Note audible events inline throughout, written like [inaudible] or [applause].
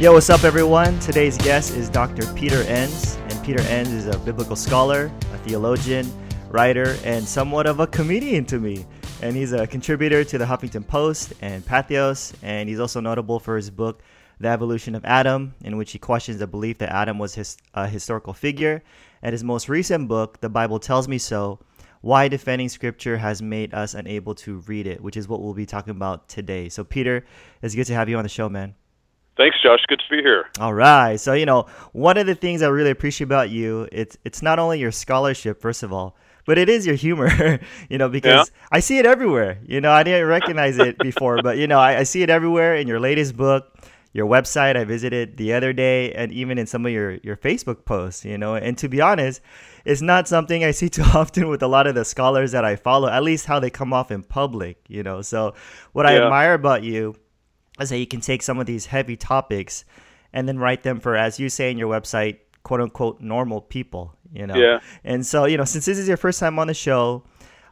Yo, what's up, everyone? Today's guest is Dr. Peter Enns, and Peter Enns is a biblical scholar, a theologian, writer, and somewhat of a comedian to me. And he's a contributor to the Huffington Post and Patheos, and he's also notable for his book, The Evolution of Adam, in which he questions the belief that Adam was his, a historical figure. And his most recent book, The Bible Tells Me So, Why Defending Scripture Has Made Us Unable to Read It, which is what we'll be talking about today. So, Peter, it's good to have you on the show, man. Thanks, Josh. Good to be here. All right. So, you know, one of the things I really appreciate about you, it's it's not only your scholarship, first of all, but it is your humor, [laughs] you know, because yeah. I see it everywhere. You know, I didn't recognize it before, but you know, I, I see it everywhere in your latest book, your website I visited the other day, and even in some of your, your Facebook posts, you know. And to be honest, it's not something I see too [laughs] often with a lot of the scholars that I follow, at least how they come off in public, you know. So what yeah. I admire about you is that you can take some of these heavy topics and then write them for, as you say in your website, quote unquote normal people, you know. Yeah. And so, you know, since this is your first time on the show,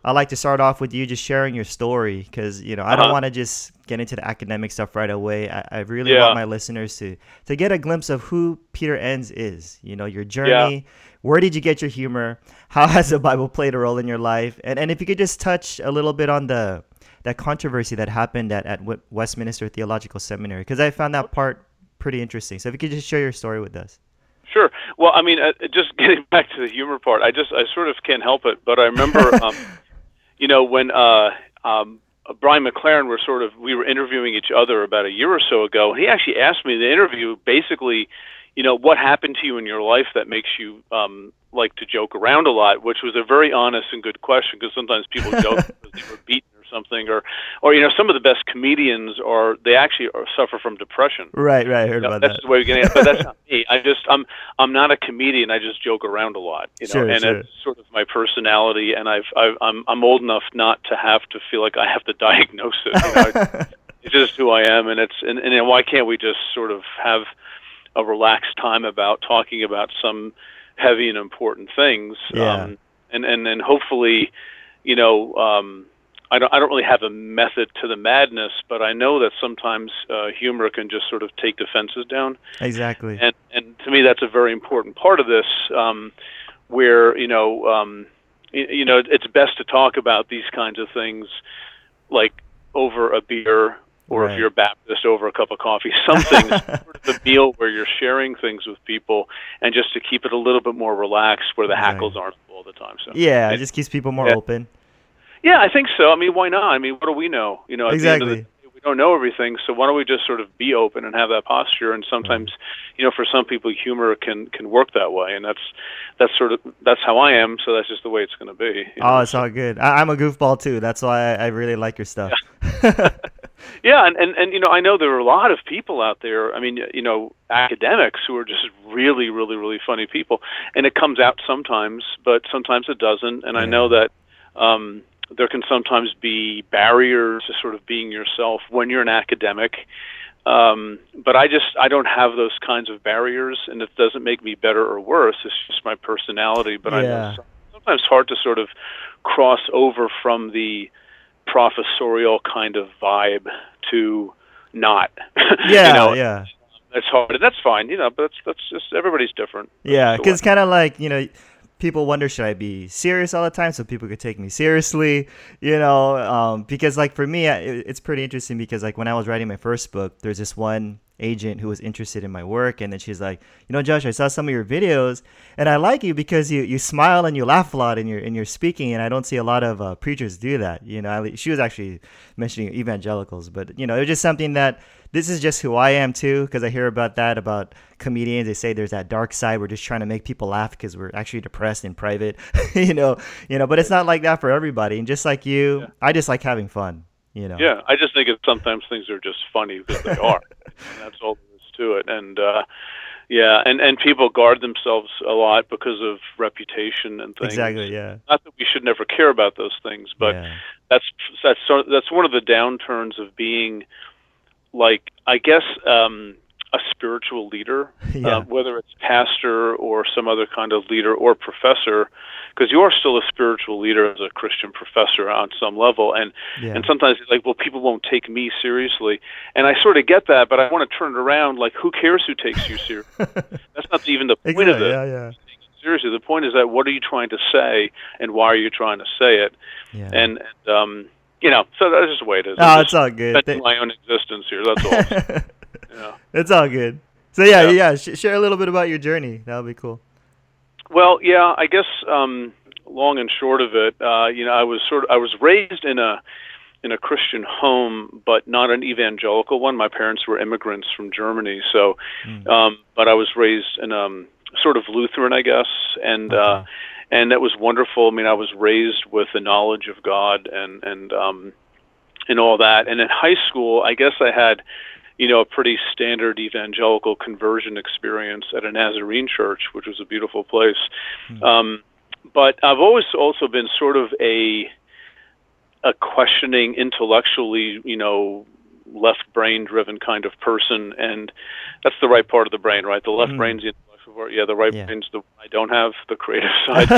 I'd like to start off with you just sharing your story because, you know, I don't uh-huh. want to just get into the academic stuff right away. I, I really yeah. want my listeners to to get a glimpse of who Peter Enns is, you know, your journey. Yeah. Where did you get your humor? How [laughs] has the Bible played a role in your life? And and if you could just touch a little bit on the that controversy that happened at, at Westminster Theological Seminary because I found that part pretty interesting. So if you could just share your story with us. Sure. Well, I mean, uh, just [laughs] getting back to the humor part, I just I sort of can't help it, but I remember, [laughs] um, you know, when uh, um, Brian McLaren were sort of we were interviewing each other about a year or so ago, and he actually asked me in the interview basically, you know, what happened to you in your life that makes you um, like to joke around a lot, which was a very honest and good question because sometimes people joke [laughs] because they were beaten something, or or you know, some of the best comedians are they actually are, suffer from depression. Right, right. I heard you know, about that's that. the way we're getting it, but that's not [laughs] me. I just I'm I'm not a comedian. I just joke around a lot, you know, sure, and sure. it's sort of my personality. And I've, I've I'm I'm old enough not to have to feel like I have to [laughs] diagnose it. You know? [laughs] it's just who I am, and it's and and why can't we just sort of have a relaxed time about talking about some heavy and important things, yeah. um, and and then hopefully, you know. Um, I don't, I don't really have a method to the madness, but I know that sometimes uh, humor can just sort of take defenses down. Exactly. And and to me, that's a very important part of this, um, where you know, um, you, you know, it's best to talk about these kinds of things, like over a beer, or right. if you're a Baptist, over a cup of coffee. [laughs] Something sort of a meal where you're sharing things with people, and just to keep it a little bit more relaxed, where the right. hackles aren't all the time. So yeah, it just keeps people more yeah. open. Yeah, I think so. I mean, why not? I mean, what do we know? You know, exactly. Day, we don't know everything, so why don't we just sort of be open and have that posture? And sometimes, you know, for some people, humor can can work that way, and that's that's sort of that's how I am. So that's just the way it's going to be. You know? Oh, it's all good. I, am a goofball too. That's why I, I really like your stuff. Yeah. [laughs] yeah, and, and and you know, I know there are a lot of people out there. I mean, you know, academics who are just really, really, really funny people, and it comes out sometimes, but sometimes it doesn't. And yeah. I know that. Um, there can sometimes be barriers to sort of being yourself when you're an academic. Um, but I just I don't have those kinds of barriers, and it doesn't make me better or worse. It's just my personality. But yeah. I know sometimes hard to sort of cross over from the professorial kind of vibe to not. [laughs] Yeah, you know, yeah. That's hard, and that's fine. You know, but that's that's just everybody's different. Yeah, because kind of like you know people wonder should I be serious all the time so people could take me seriously, you know? Um, because like for me, it's pretty interesting because like when I was writing my first book, there's this one agent who was interested in my work and then she's like you know josh i saw some of your videos and i like you because you, you smile and you laugh a lot in your in your speaking and i don't see a lot of uh, preachers do that you know she was actually mentioning evangelicals but you know it was just something that this is just who i am too because i hear about that about comedians they say there's that dark side we're just trying to make people laugh because we're actually depressed in private [laughs] you know you know but it's not like that for everybody and just like you yeah. i just like having fun you know. Yeah, I just think that sometimes things are just funny because they are. [laughs] and that's all there is to it. And uh, yeah, and and people guard themselves a lot because of reputation and things. Exactly. Yeah. Not that we should never care about those things, but yeah. that's that's that's one of the downturns of being like I guess um, a spiritual leader, [laughs] Yeah. uh, whether it's pastor or some other kind of leader or professor, because you are still a spiritual leader as a Christian professor on some level. And Yeah. and sometimes it's like, well, people won't take me seriously, and I sort of get that, but I want to turn it around. Like, who cares who takes you seriously? [laughs] That's not even the point of Exactly. it. Yeah, yeah, Seriously, the point is that what are you trying to say, and why are you trying to say it? yeah. And, and um, you know, so that's just the way it is. oh, it's all good. my own existence here. That's all. [laughs] yeah. it's all good. So yeah, yeah. Yeah. sh- share a little bit about your journey. That would be cool. Well, yeah, I guess um, long and short of it, uh, you know, I was sort of I was raised in a in a Christian home, but not an evangelical one. My parents were immigrants from Germany, so Mm. um, but I was raised in um, sort of Lutheran, I guess, and uh, and that was wonderful. I mean, I was raised with the knowledge of God and and um, and all that. And in high school, I guess I had you know, a pretty standard evangelical conversion experience at a Nazarene church, which was a beautiful place. Hmm. Um, but I've always also been sort of a a questioning, intellectually, you know, left brain driven kind of person, and that's the right part of the brain, right? The left Mm. brain's the Yeah, the right Yeah. brain's the I don't have the creative [laughs] side.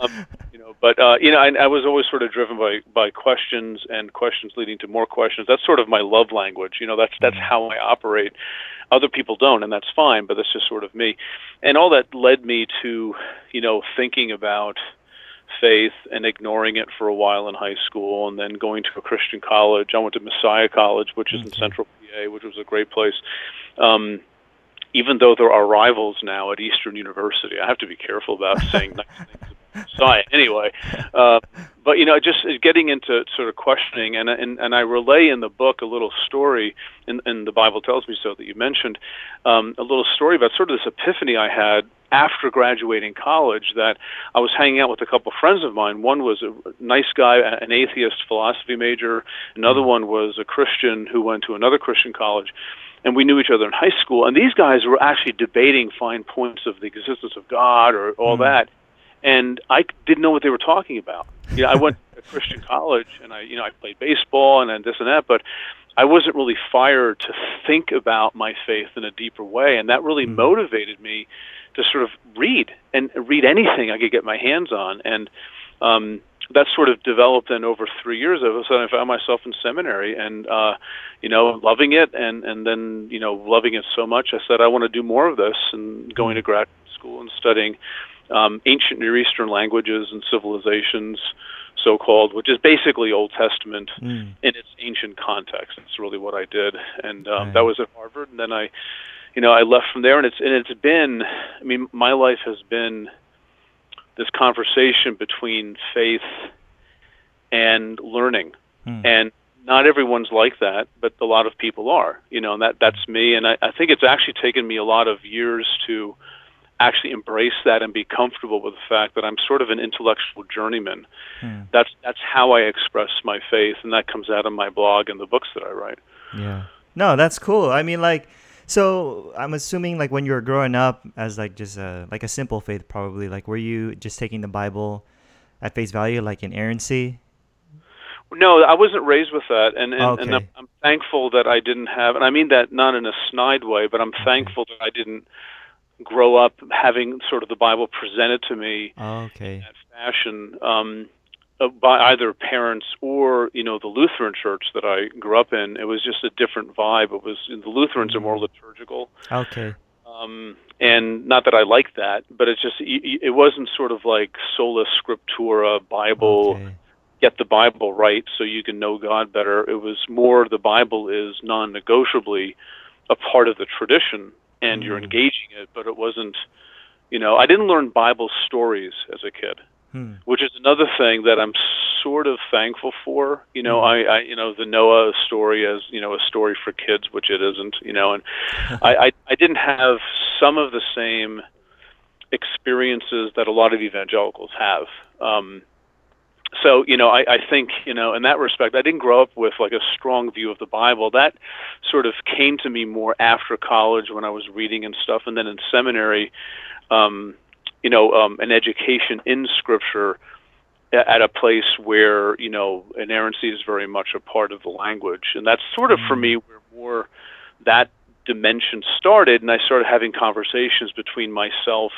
um, you know, but uh, you know, I, I was always sort of driven by by questions and questions leading to more questions. That's sort of my love language. You know, that's that's Mm. how I operate. Other people don't, and that's fine. But that's just sort of me. And all that led me to, you know, thinking about faith and ignoring it for a while in high school, and then going to a Christian college. I went to Messiah College, which is in Central PA, which was a great place. Um, even though there are rivals now at Eastern University, I have to be careful about [laughs] saying nice things about Messiah. Anyway, uh, but you know, just getting into sort of questioning, and and and I relay in the book a little story, and, and the Bible tells me so that you mentioned um, a little story about sort of this epiphany I had after graduating college that I was hanging out with a couple of friends of mine. One was a nice guy, an atheist philosophy major. Another one was a Christian who went to another Christian college and we knew each other in high school. And these guys were actually debating fine points of the existence of God or all Mm. that, and I didn't know what they were talking about. You know, I went to [laughs] Christian college, and I, you know, I played baseball and then this and that, but I wasn't really fired to think about my faith in a deeper way, and that really Mm. motivated me to sort of read and read anything I could get my hands on, and um, that sort of developed. And over three years, all of a sudden, I found myself in seminary, and uh, you know, loving it, and and then you know, loving it so much, I said I want to do more of this, and going to grad school and studying um, ancient Near Eastern languages and civilizations, so called, which is basically Old Testament Mm. in its ancient context. That's really what I did, and um, Right. that was at Harvard. And then I, you know, I left from there, and it's and it's been. I mean, my life has been this conversation between faith and learning, Mm. and not everyone's like that, but a lot of people are. You know, and that that's me. And I, I think it's actually taken me a lot of years to actually embrace that and be comfortable with the fact that I'm sort of an intellectual journeyman. Mm. That's that's how I express my faith, and that comes out of my blog and the books that I write. Yeah. No, that's cool. I mean, like, so I'm assuming, like, when you were growing up, as like just a like a simple faith, probably, like, were you just taking the Bible at face value, like inerrancy? No, I wasn't raised with that, and and, Okay. and I'm, I'm thankful that I didn't have, and I mean that not in a snide way, but I'm thankful that I didn't grow up having sort of the Bible presented to me okay. in that fashion um, by either parents or you know the Lutheran church that I grew up in. It was just a different vibe. It was the Lutherans are more liturgical. Okay. um, and not that I like that, but it's just it wasn't sort of like sola scriptura Bible, Okay. get the Bible right so you can know God better. It was more the Bible is non-negotiably a part of the tradition, and you're Mm. engaging it, but it wasn't. You know, I didn't learn Bible stories as a kid Hmm. which is another thing that I'm sort of thankful for. You know, Mhm. I, I you know the Noah story as you know a story for kids, which it isn't. You know, and [laughs] I, I I didn't have some of the same experiences that a lot of evangelicals have. Um, so you know, I, I think you know in that respect, I didn't grow up with like a strong view of the Bible. That sort of came to me more after college when I was reading and stuff, and then in seminary. Um, you know, um, an education in Scripture at a place where you know inerrancy is very much a part of the language, and that's sort of for Mm. me where more that dimension started, and I started having conversations between myself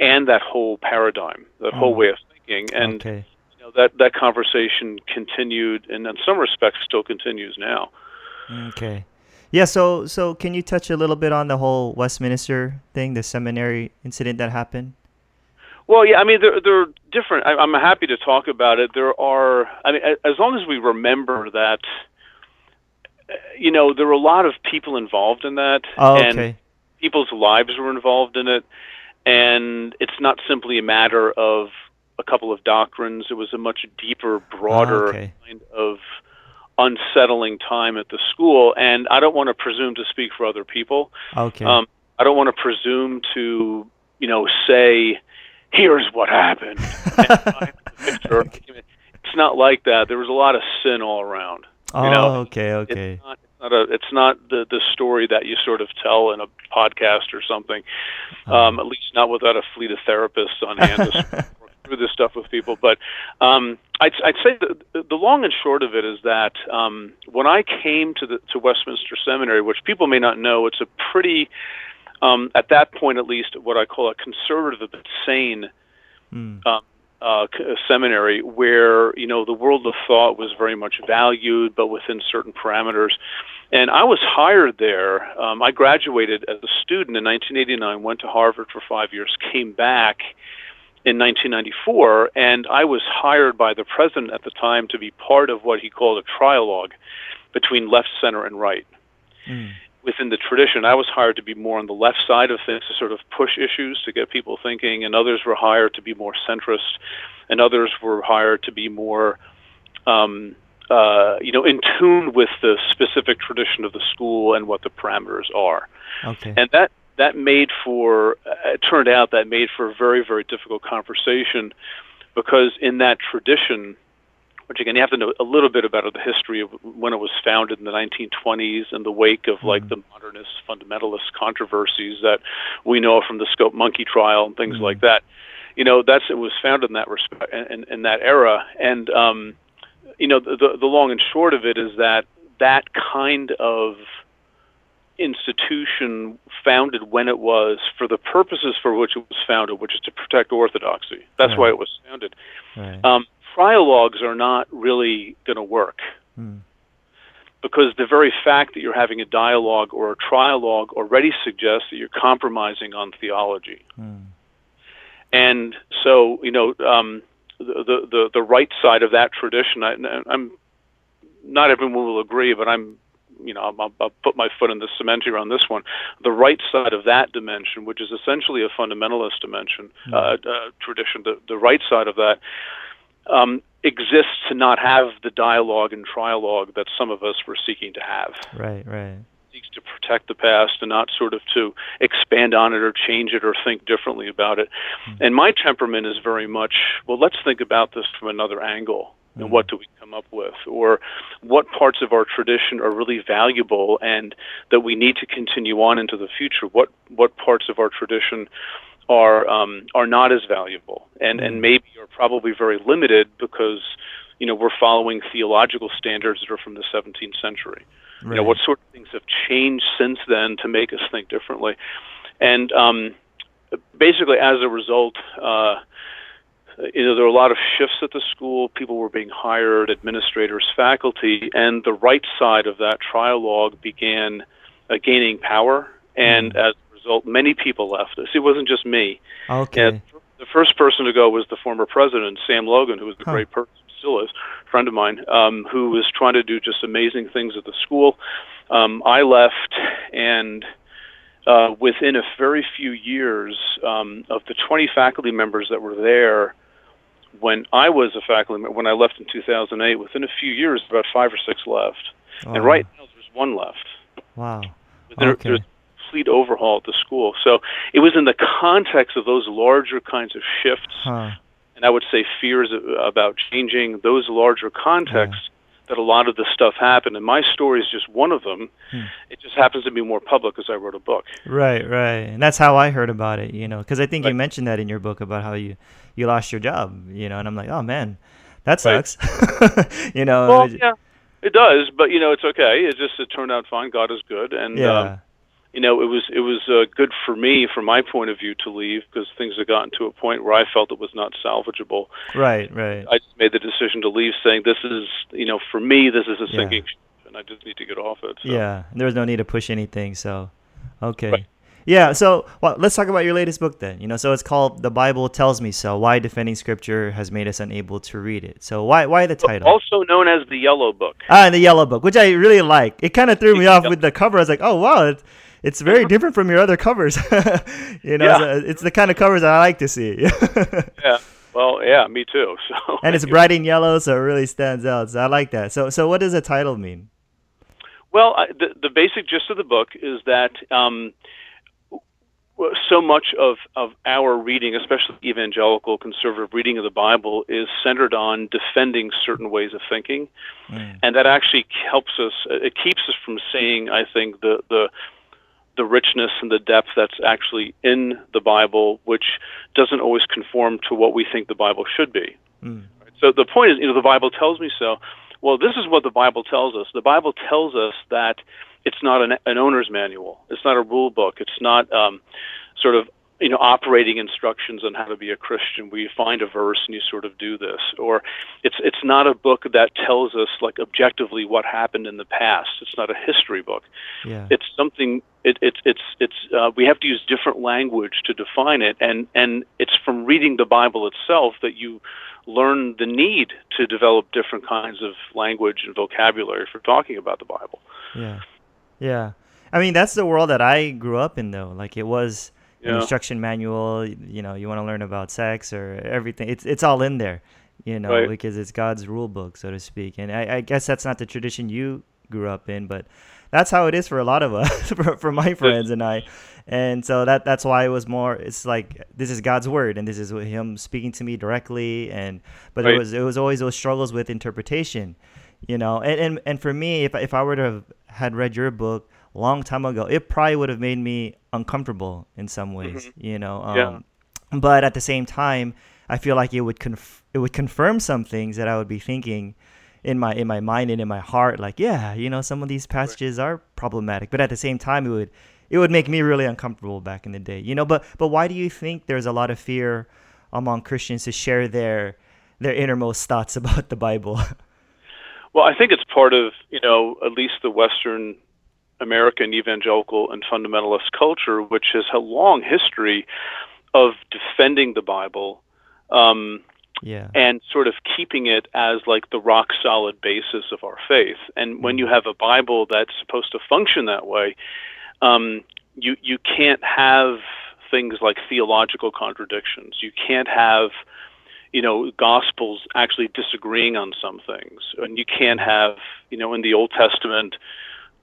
and that whole paradigm, that whole Mm. way of thinking, and okay. you know, that that conversation continued, and in some respects still continues now. Okay. Yeah, so so can you touch a little bit on the whole Westminster thing, the seminary incident that happened? Well, yeah, I mean, they're, they're different. I, I'm happy to talk about it. There are, I mean, as long as we remember that, you know, there were a lot of people involved in that, Oh, and people's lives were involved in it, and it's not simply a matter of a couple of doctrines. It was a much deeper, broader Ah, okay. kind of unsettling time at the school. And I don't want to presume to speak for other people. Okay. Um, I don't want to presume to, you know, say, "Here's what happened." and find the picture. It's not like that. There was a lot of sin all around. oh, you know, okay, okay. It's not, it's not a. It's not the the story that you sort of tell in a podcast or something. Uh-huh. Um, at least not without a fleet of therapists on hand [laughs] through this stuff with people. But um, I'd, I'd say the, the long and short of it is that um, when I came to the to Westminster Seminary, which people may not know, it's a pretty um, at that point at least what I call a conservative but sane Mm. um, uh, c- uh, seminary where you know the world of thought was very much valued, but within certain parameters. And I was hired there. Um, I graduated as a student in 1989, went to Harvard for five years, came back in 1994, and I was hired by the president at the time to be part of what he called a trialogue between left, center, and right Mm. within the tradition, I was hired to be more on the left side of things to sort of push issues to get people thinking, and others were hired to be more centrist, and others were hired to be more, um, uh, you know, in tune with the specific tradition of the school and what the parameters are. Okay. And that that made for uh, it turned out that made for a very very difficult conversation because in that tradition which again you have to know a little bit about the history of when it was founded in the 1920s in the wake of like Mhm. the modernist fundamentalist controversies that we know from the Scopes Monkey trial and things Mhm. like that. You know, that's it was founded in that respect in, in that era, and um, you know the, the the long and short of it is that that kind of institution founded when it was for the purposes for which it was founded, which is to protect orthodoxy. That's why it was founded. right. Um, trialogues are not really going to work Mm. because the very fact that you're having a dialogue or a trialogue already suggests that you're compromising on theology. Mm. And so, you know, um, the, the the the right side of that tradition, I, I'm not everyone will agree, but I'm, you know, I'll, I'll put my foot in the cement here on this one. The right side of that dimension, which is essentially a fundamentalist dimension, uh, uh, tradition, the the right side of that um, exists to not have the dialogue and trialogue that some of us were seeking to have Right, right. seeks to protect the past and not sort of to expand on it or change it or think differently about it. And my temperament is very much, well, let's think about this from another angle. And what do we come up with? Or what parts of our tradition are really valuable and that we need to continue on into the future? What what parts of our tradition are um, are not as valuable and, and maybe are probably very limited because you know we're following theological standards that are from the 17th century you know what sort of things have changed since then to make us think differently and um, basically as a result uh, you know there were a lot of shifts at the school people were being hired administrators faculty and the right side of that trialogue began uh, gaining power and as a result many people left us it wasn't just me Okay. and the first person to go was the former president, Sam Logan, who was a Huh. great person, still is, a friend of mine, um, who was trying to do just amazing things at the school. Um, I left, and uh, within a very few years, um, of the 20 faculty members that were there, when I was a faculty member, when I left in 2008, within a few years, about five or six left. And oh. right now, there's one left. Wow. There, Okay. There's a complete overhaul at the school. So it was in the context of those larger kinds of shifts, Huh. and I would say fears about changing those larger contexts that a lot of this stuff happened. And my story is just one of them. Hmm. It just happens to be more public because I wrote a book. Right, right. And that's how I heard about it, you know, because I think you mentioned that in your book about how you you lost your job, you know, and I'm like, oh man, that Right. sucks. [laughs] you know. Well, it- yeah, it does, but you know, it's okay. It just it turned out fine. God is good, and Yeah. um, you know, it was it was uh, good for me, from my point of view, to leave because things had gotten to a point where I felt it was not salvageable. Right, right. I just made the decision to leave, saying this is, you know, for me, this is a Yeah. sinking ship, and I just need to get off it. So. Yeah, there was no need to push anything. So, okay. Right. Yeah, so well, let's talk about your latest book then. You know, so it's called "The Bible Tells Me So: Why Defending Scripture Has Made Us Unable to Read It." So, why why the title? Also known as the Yellow Book. Ah, the yellow book, which I really like. It kind of threw me off [laughs] with the cover. I was like, oh wow, it's, it's very [laughs] different from your other covers. [laughs] you know, Yeah. so it's the kind of covers that I like to see. Yeah. Well, yeah, me too. So. and it's bright in yellow, so it really stands out. So I like that. So, so what does the title mean? Well, I, the the basic gist of the book is that um, so much of of our reading, especially evangelical conservative reading of the Bible, is centered on defending certain ways of thinking, Mm. and that actually helps us. It keeps us from seeing, I think, the the the richness and the depth that's actually in the Bible, which doesn't always conform to what we think the Bible should be. Mm. So the point is, you know, the Bible tells me so. Well, this is what the Bible tells us. The Bible tells us that it's not an, an owner's manual. It's not a rule book. It's not um, sort of you know operating instructions on how to be a Christian. Where you find a verse and you sort of do this, or it's it's not a book that tells us like objectively what happened in the past. It's not a history book Yeah. it's something it, it's it's it's uh, we have to use different language to define it and and it's from reading the bible itself that you learn the need to develop different kinds of language and vocabulary for talking about the bible Yeah. Yeah. I mean, that's the world that I grew up in, though. Like, it was an instruction manual. You know, you want to learn about sex or everything. It's it's all in there, you know, Right. because it's God's rule book, so to speak. And I, I guess that's not the tradition you grew up in, but that's how it is for a lot of us, [laughs] for, for my friends and I. And so that that's why it was more. It's like this is God's word, and this is Him speaking to me directly. And but it was it was always those struggles with interpretation you know and, and and for me if, if i were to have had read your book a long time ago it probably would have made me uncomfortable in some ways you know um, Yeah. but at the same time i feel like it would conf- it would confirm some things that i would be thinking in my in my mind and in my heart like yeah you know some of these passages are problematic but at the same time it would it would make me really uncomfortable back in the day you know but but why do you think there's a lot of fear among christians to share their their innermost thoughts [laughs] about the bible well i think it's part of you know at least the western american evangelical and fundamentalist culture which has a long history of defending the bible um, yeah and sort of keeping it as like the rock solid basis of our faith. And when you have a Bible that's supposed to function that way, um, you you can't have things like theological contradictions. You can't have you know gospels actually disagreeing on some things, and you can't have you know in the Old Testament.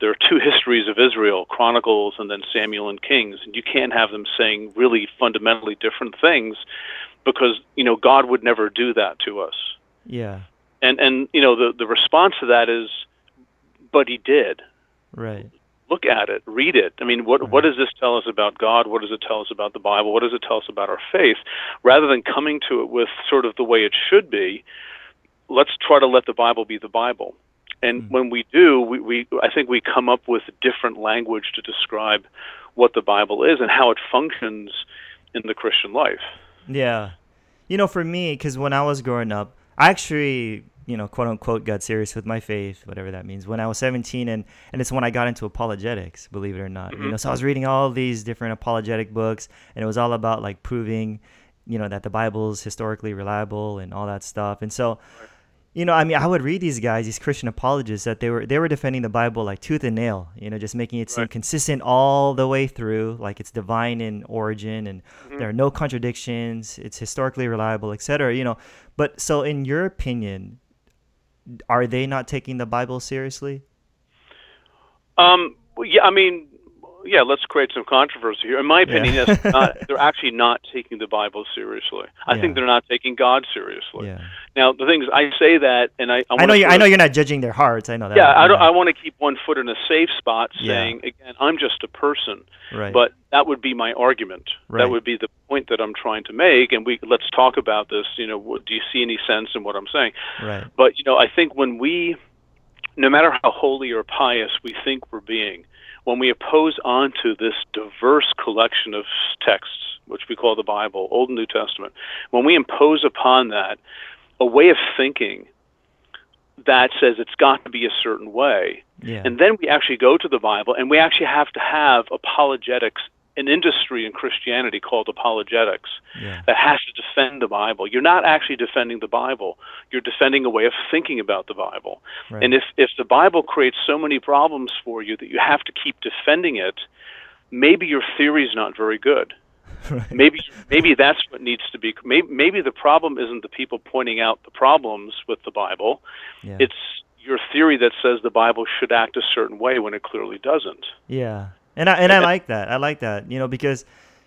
There are two histories of Israel, Chronicles and then Samuel and Kings, and you can't have them saying really fundamentally different things because you know God would never do that to us. yeah And and you know the the response to that is, but He did. right Look at it, read it. I mean, what what does this tell us about God? What does it tell us about the Bible? What does it tell us about our faith? Rather than coming to it with sort of the way it should be, let's try to let the Bible be the Bible. And Mm. when we do, we, we I think we come up with different language to describe what the Bible is and how it functions in the Christian life. Yeah. You know, for me, because when I was growing up, I actually, you know, quote unquote, got serious with my faith, whatever that means, when I was 17. And, and it's when I got into apologetics, believe it or not. You mm-hmm. know, so I was reading all these different apologetic books, and it was all about like proving, you know, that the Bible's historically reliable and all that stuff. And so, you know, I mean, I would read these guys, these Christian apologists, that they were they were defending the Bible like tooth and nail. You know, just making it seem Right. consistent all the way through, like it's divine in origin, and mm-hmm. there are no contradictions. It's historically reliable, etc. You know, but so in your opinion, are they not taking the Bible seriously? Um, yeah, I mean, yeah, let's create some controversy here. In my opinion, Yeah. not, [laughs] they're actually not taking the Bible seriously. I Yeah. think they're not taking God seriously. Yeah, Now, the thing is, I say that, and I, I, I know you, I know you're not judging their hearts. I know that. Yeah, I don't. I want to keep one foot in a safe spot, saying again, I'm just a person. right. But that would be my argument. Right. That would be the point that I'm trying to make, and we let's talk about this. You know, what, do you see any sense in what I'm saying? right. But you know, I think when we, no matter how holy or pious we think we're being, when we oppose onto this diverse collection of texts, which we call the Bible, Old and New Testament, when we impose upon that a way of thinking that says it's got to be a certain way, Yeah. and then we actually go to the Bible and we actually have to have apologetics, an industry in Christianity called apologetics yeah. that has to defend the Bible. You're not actually defending the Bible. You're defending a way of thinking about the Bible. Right. And if, if the Bible creates so many problems for you that you have to keep defending it, maybe your theory is not very good. [laughs] Right. Maybe maybe that's what needs to be. Maybe, maybe the problem isn't the people pointing out the problems with the Bible. Yeah. It's your theory that says the Bible should act a certain way when it clearly doesn't. Yeah, and I and I like that. I like that. You know, because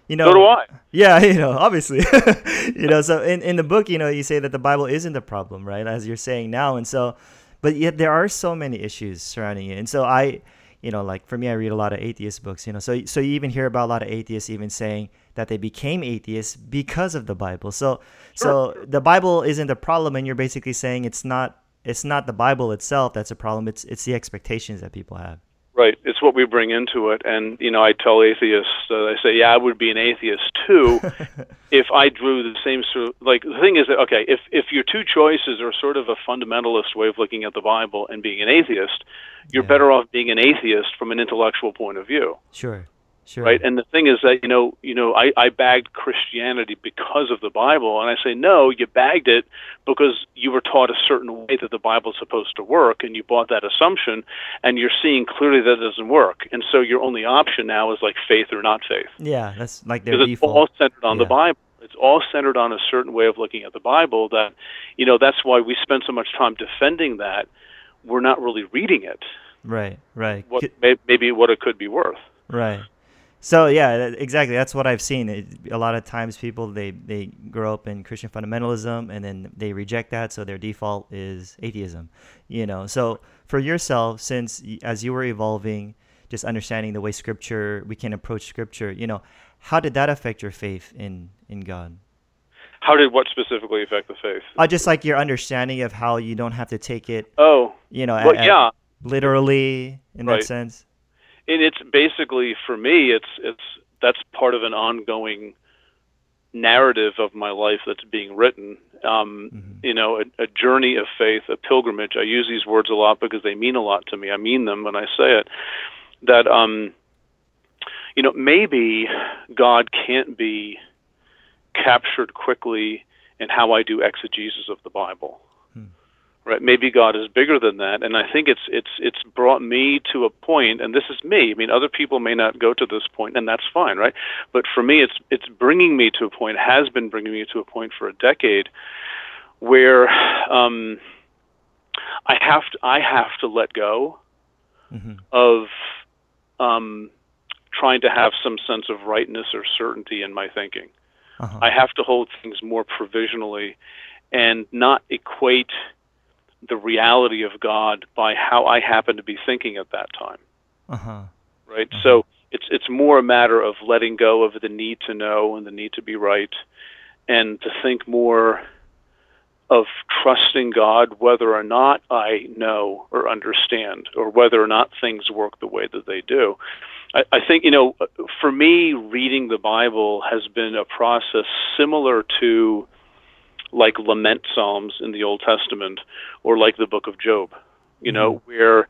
you know. So do I. Yeah, [laughs] you know, obviously, [laughs] you know. So in in the book, you know, you say that the Bible isn't the problem, right? As you're saying now, and so, but yet there are so many issues surrounding it, and so I, you know, like for me, I read a lot of atheist books, you know. So so you even hear about a lot of atheists even saying that they became atheists because of the Bible. So so the Bible isn't the problem, and you're basically saying it's not it's not the Bible itself that's a problem. It's it's the expectations that people have. Right. It's what we bring into it. And, you know, I tell atheists, uh, I say, yeah, I would be an atheist too [laughs] if I drew the same sort of, like, the thing is that, okay, if, if your two choices are sort of a fundamentalist way of looking at the Bible and being an atheist, you're Yeah. better off being an atheist from an intellectual point of view. Sure, sure. Right. And the thing is that, you know, you know, I, I bagged Christianity because of the Bible. And I say, no, you bagged it because you were taught a certain way that the Bible's supposed to work, and you bought that assumption, and you're seeing clearly that it doesn't work. And so your only option now is like faith or not faith. yeah, that's like their Because it's all centered on the Bible. It's all centered on a certain way of looking at the Bible that, you know, that's why we spend so much time defending that. We're not really reading it, Right, right, what, maybe what it could be worth. right. So yeah, exactly. That's what I've seen. It, a lot of times, people they they grow up in Christian fundamentalism, and then they reject that, so their default is atheism. You know. So for yourself, since as you were evolving, just understanding the way Scripture we can approach Scripture, you know, how did that affect your faith in in God? How did what specifically affect the faith? Uh, just like your understanding of how you don't have to take it, Oh, you know, well, a- a- yeah. literally in that sense. And it's basically for me it's it's that's part of an ongoing narrative of my life that's being written. Um Mhm. you know a, a journey of faith a pilgrimage. I use these words a lot because they mean a lot to me. I mean them when i say it. That um you know maybe god can't be captured quickly in how i do exegesis of the bible right? Maybe god is bigger than that. And i think it's it's it's brought me to a point and this is me. I mean other people may not go to this point and that's fine right? But for me it's it's bringing me to a point has been bringing me to a point for a decade where um i have to i have to let go hmm of um trying to have some sense of rightness or certainty in my thinking. Uh-huh. I have to hold things more provisionally and not equate the reality of God by how I happen to be thinking at that time, uh-huh. right? So it's it's more a matter of letting go of the need to know and the need to be right and to think more of trusting God whether or not I know or understand or whether or not things work the way that they do. I, I think, you know, for me, reading the Bible has been a process similar to like lament psalms in the Old Testament or like the book of Job, you know, where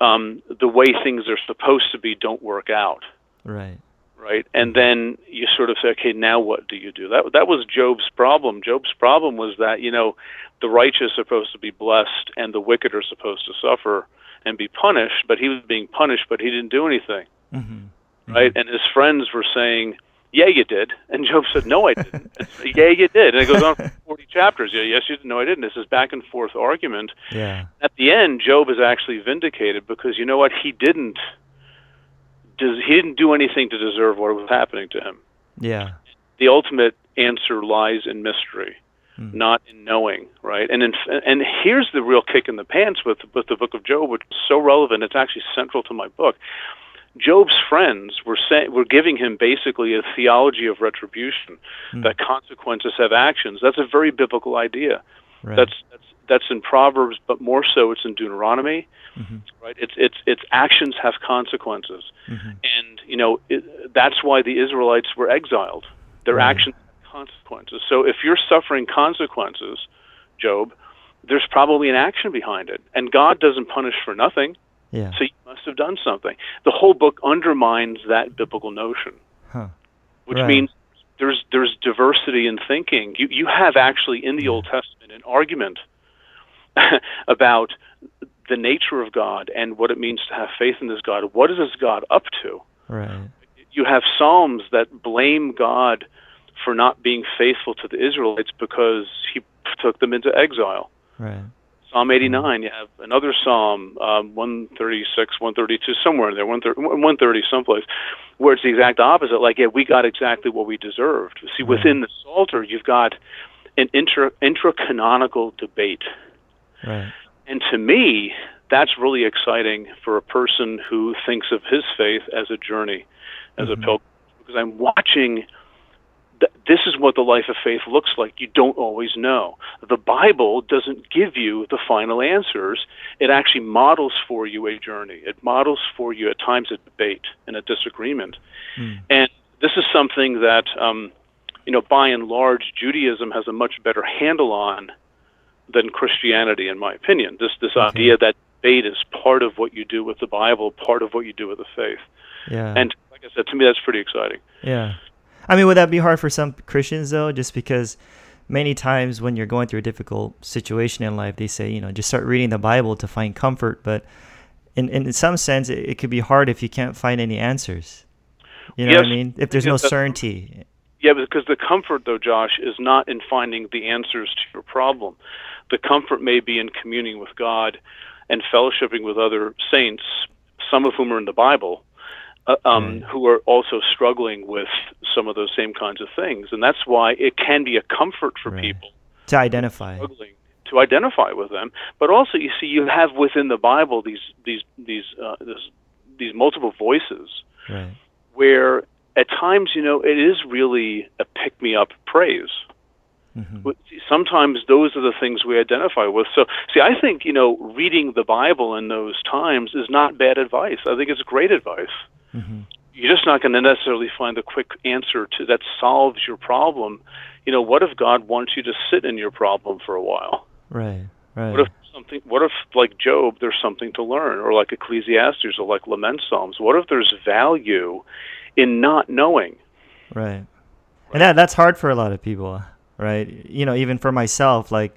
um, the way things are supposed to be don't work out Right. right? And then you sort of say, okay, now what do you do? That that was Job's problem. Job's problem was that you know the righteous are supposed to be blessed and the wicked are supposed to suffer and be punished, but he was being punished, but he didn't do anything, Mm-hmm. right? And his friends were saying, "Yeah, you did," and Job said, "No, I didn't." [laughs] So, yeah, you did, and it goes on for forty chapters. Yeah, yes, you did. No, I didn't. It's This is back and forth argument. Yeah. At the end, Job is actually vindicated because you know what? He didn't. Does he didn't do anything to deserve what was happening to him? Yeah. the ultimate answer lies in mystery, Hmm. not in knowing, right? And in, and here's the real kick in the pants with with the book of Job, which is so relevant. It's actually central to my book. Job's friends were saying were giving him basically a theology of retribution, Hmm. that consequences have actions. That's a very biblical idea. Right. That's that's that's in Proverbs, but more so it's in Deuteronomy. Mm-hmm. Right? It's it's it's actions have consequences, Mm-hmm. and you know it, that's why the Israelites were exiled. Their Right. actions have consequences. So if you're suffering consequences, Job, there's probably an action behind it, and God doesn't punish for nothing. Yeah. So you must have done something. The whole book undermines that biblical notion, Huh. which Right. means there's there's diversity in thinking. You you have actually in the Old Testament an argument [laughs] about the nature of God and what it means to have faith in this God. What is this God up to? Right. You have Psalms that blame God for not being faithful to the Israelites because he took them into exile. Right. Psalm 89. You have another Psalm, um, 136, 132, somewhere in there, 130, 130 someplace, where it's the exact opposite. Like, yeah, we got exactly what we deserved. See, within the Psalter, you've got an intra intra-canonical debate, Right. and to me, that's really exciting for a person who thinks of his faith as a journey, as a Mhm. pilgrimage, because I'm watching. Th- This is what the life of faith looks like. You don't always know. The Bible doesn't give you the final answers. It actually models for you a journey. It models for you at times a debate and a disagreement. Mm. And this is something that, um, you know, by and large, Judaism has a much better handle on than Christianity, in my opinion. This this Okay. idea that debate is part of what you do with the Bible, part of what you do with the faith. Yeah. And like I said, to me, that's pretty exciting. Yeah. I mean, would that be hard for some Christians though? Just because many times when you're going through a difficult situation in life, they say, you know, just start reading the Bible to find comfort. But in in some sense, it, it could be hard if you can't find any answers. You know what I mean? If there's no Yes, certainty. Yeah, because the comfort, though, Josh, is not in finding the answers to your problem. The comfort may be in communing with God and fellowshipping with other saints, some of whom are in the Bible, uh, um, Right. who are also struggling with some of those same kinds of things. And that's why it can be a comfort for Right. people To identify. struggling to identify with them. But also, you see, you have within the Bible these these these uh, this, these multiple voices Right. where at times, you know, it is really a pick me up praise. hmm Sometimes those are the things we identify with. So, see, I think, you know, reading the Bible in those times is not bad advice. I think it's great advice. Hmm You're just not going to necessarily find the quick answer to that solves your problem. You know, what if God wants you to sit in your problem for a while? Right. Right. What if something? What if, like Job, there's something to learn, or like Ecclesiastes, or like lament psalms? What if there's value in not knowing? Right. And that that's hard for a lot of people, right? You know, even for myself, like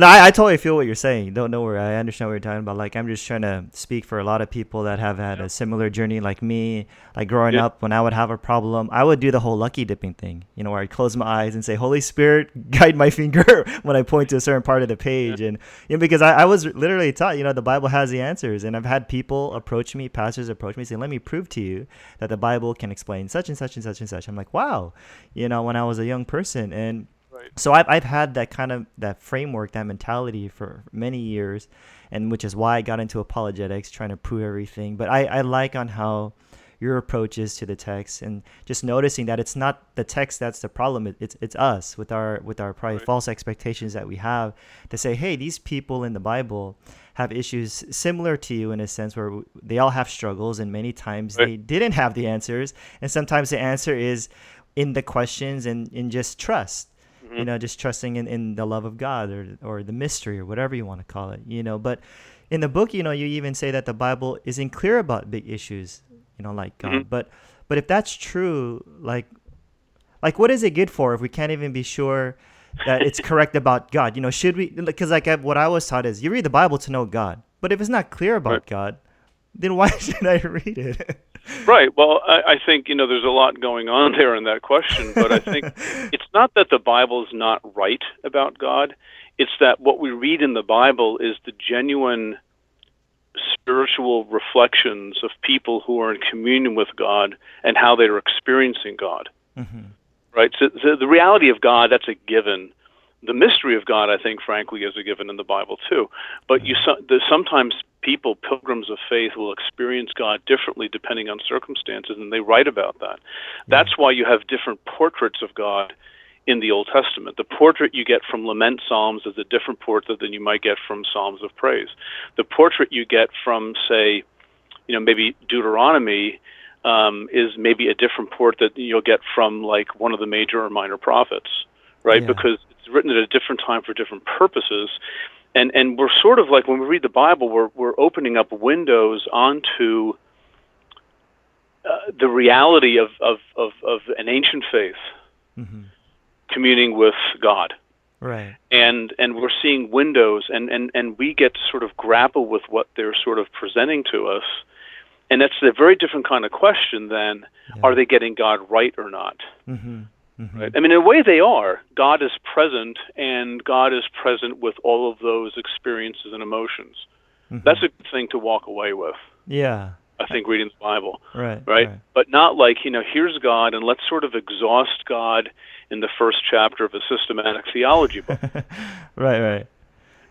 no, I, I totally feel what you're saying. Don't know where I understand what you're talking about. Like I'm just trying to speak for a lot of people that have had a similar journey like me. Like growing Yeah. up when I would have a problem, I would do the whole lucky dipping thing, you know, where I'd close my eyes and say, Holy Spirit, [laughs] guide my finger [laughs] when I point to a certain part of the page. And you know, because I, I was literally taught, you know, the Bible has the answers. And I've had people approach me, pastors approach me, saying, Let me prove to you that the Bible can explain such and such and such and such. I'm like, wow, you know, when I was a young person. And Right. so I've, I've had that kind of that framework that mentality for many years and which is why i got into apologetics trying to prove everything but i, I like on how your approach is to the text and just noticing that it's not the text that's the problem it, it's it's us with our with our probably Right. false expectations that we have to say hey these people in the bible have issues similar to you in a sense where they all have struggles and many times Right. they didn't have the answers and sometimes the answer is in the questions and in just trust you know just trusting in, in the love of god or, or the mystery or whatever you want to call it you know but in the book you know you even say that the bible isn't clear about big issues you know like god Mhm. but but if that's true like like what is it good for if we can't even be sure that it's [laughs] correct about god you know should we because like what i was taught is you read the bible to know god but if it's not clear about Right. god then why [laughs] should i read it Right. Well, I, I think you know there's a lot going on there in that question, but I think [laughs] it's not that the Bible is not right about God. It's that what we read in the Bible is the genuine spiritual reflections of people who are in communion with God and how they're experiencing God. hmm Right. So, so the reality of God that's a given. The mystery of God, I think, frankly, is a given in the Bible too. But you so, sometimes people, pilgrims of faith, will experience God differently depending on circumstances, and they write about that. That's why you have different portraits of God in the Old Testament. The portrait you get from lament psalms is a different portrait than you might get from psalms of praise. The portrait you get from, say, you know, maybe Deuteronomy um, is maybe a different port that you'll get from like one of the major or minor prophets, right? Yeah. Because it's written at a different time for different purposes. And and we're sort of like when we read the Bible, we're we're opening up windows onto uh, the reality of, of, of, of an ancient faith hmm communing with God. Right. And and we're seeing windows and, and, and we get to sort of grapple with what they're sort of presenting to us. And that's a very different kind of question than Yeah. are they getting God right or not? hmm hmm Right? I mean, in a way, they are. God is present, and God is present with all of those experiences and emotions. Mhm. That's a good thing to walk away with. Yeah. I think reading the Bible, Right. right? But not like you know, here's God, and let's sort of exhaust God in the first chapter of a systematic theology book. [laughs] right. Right.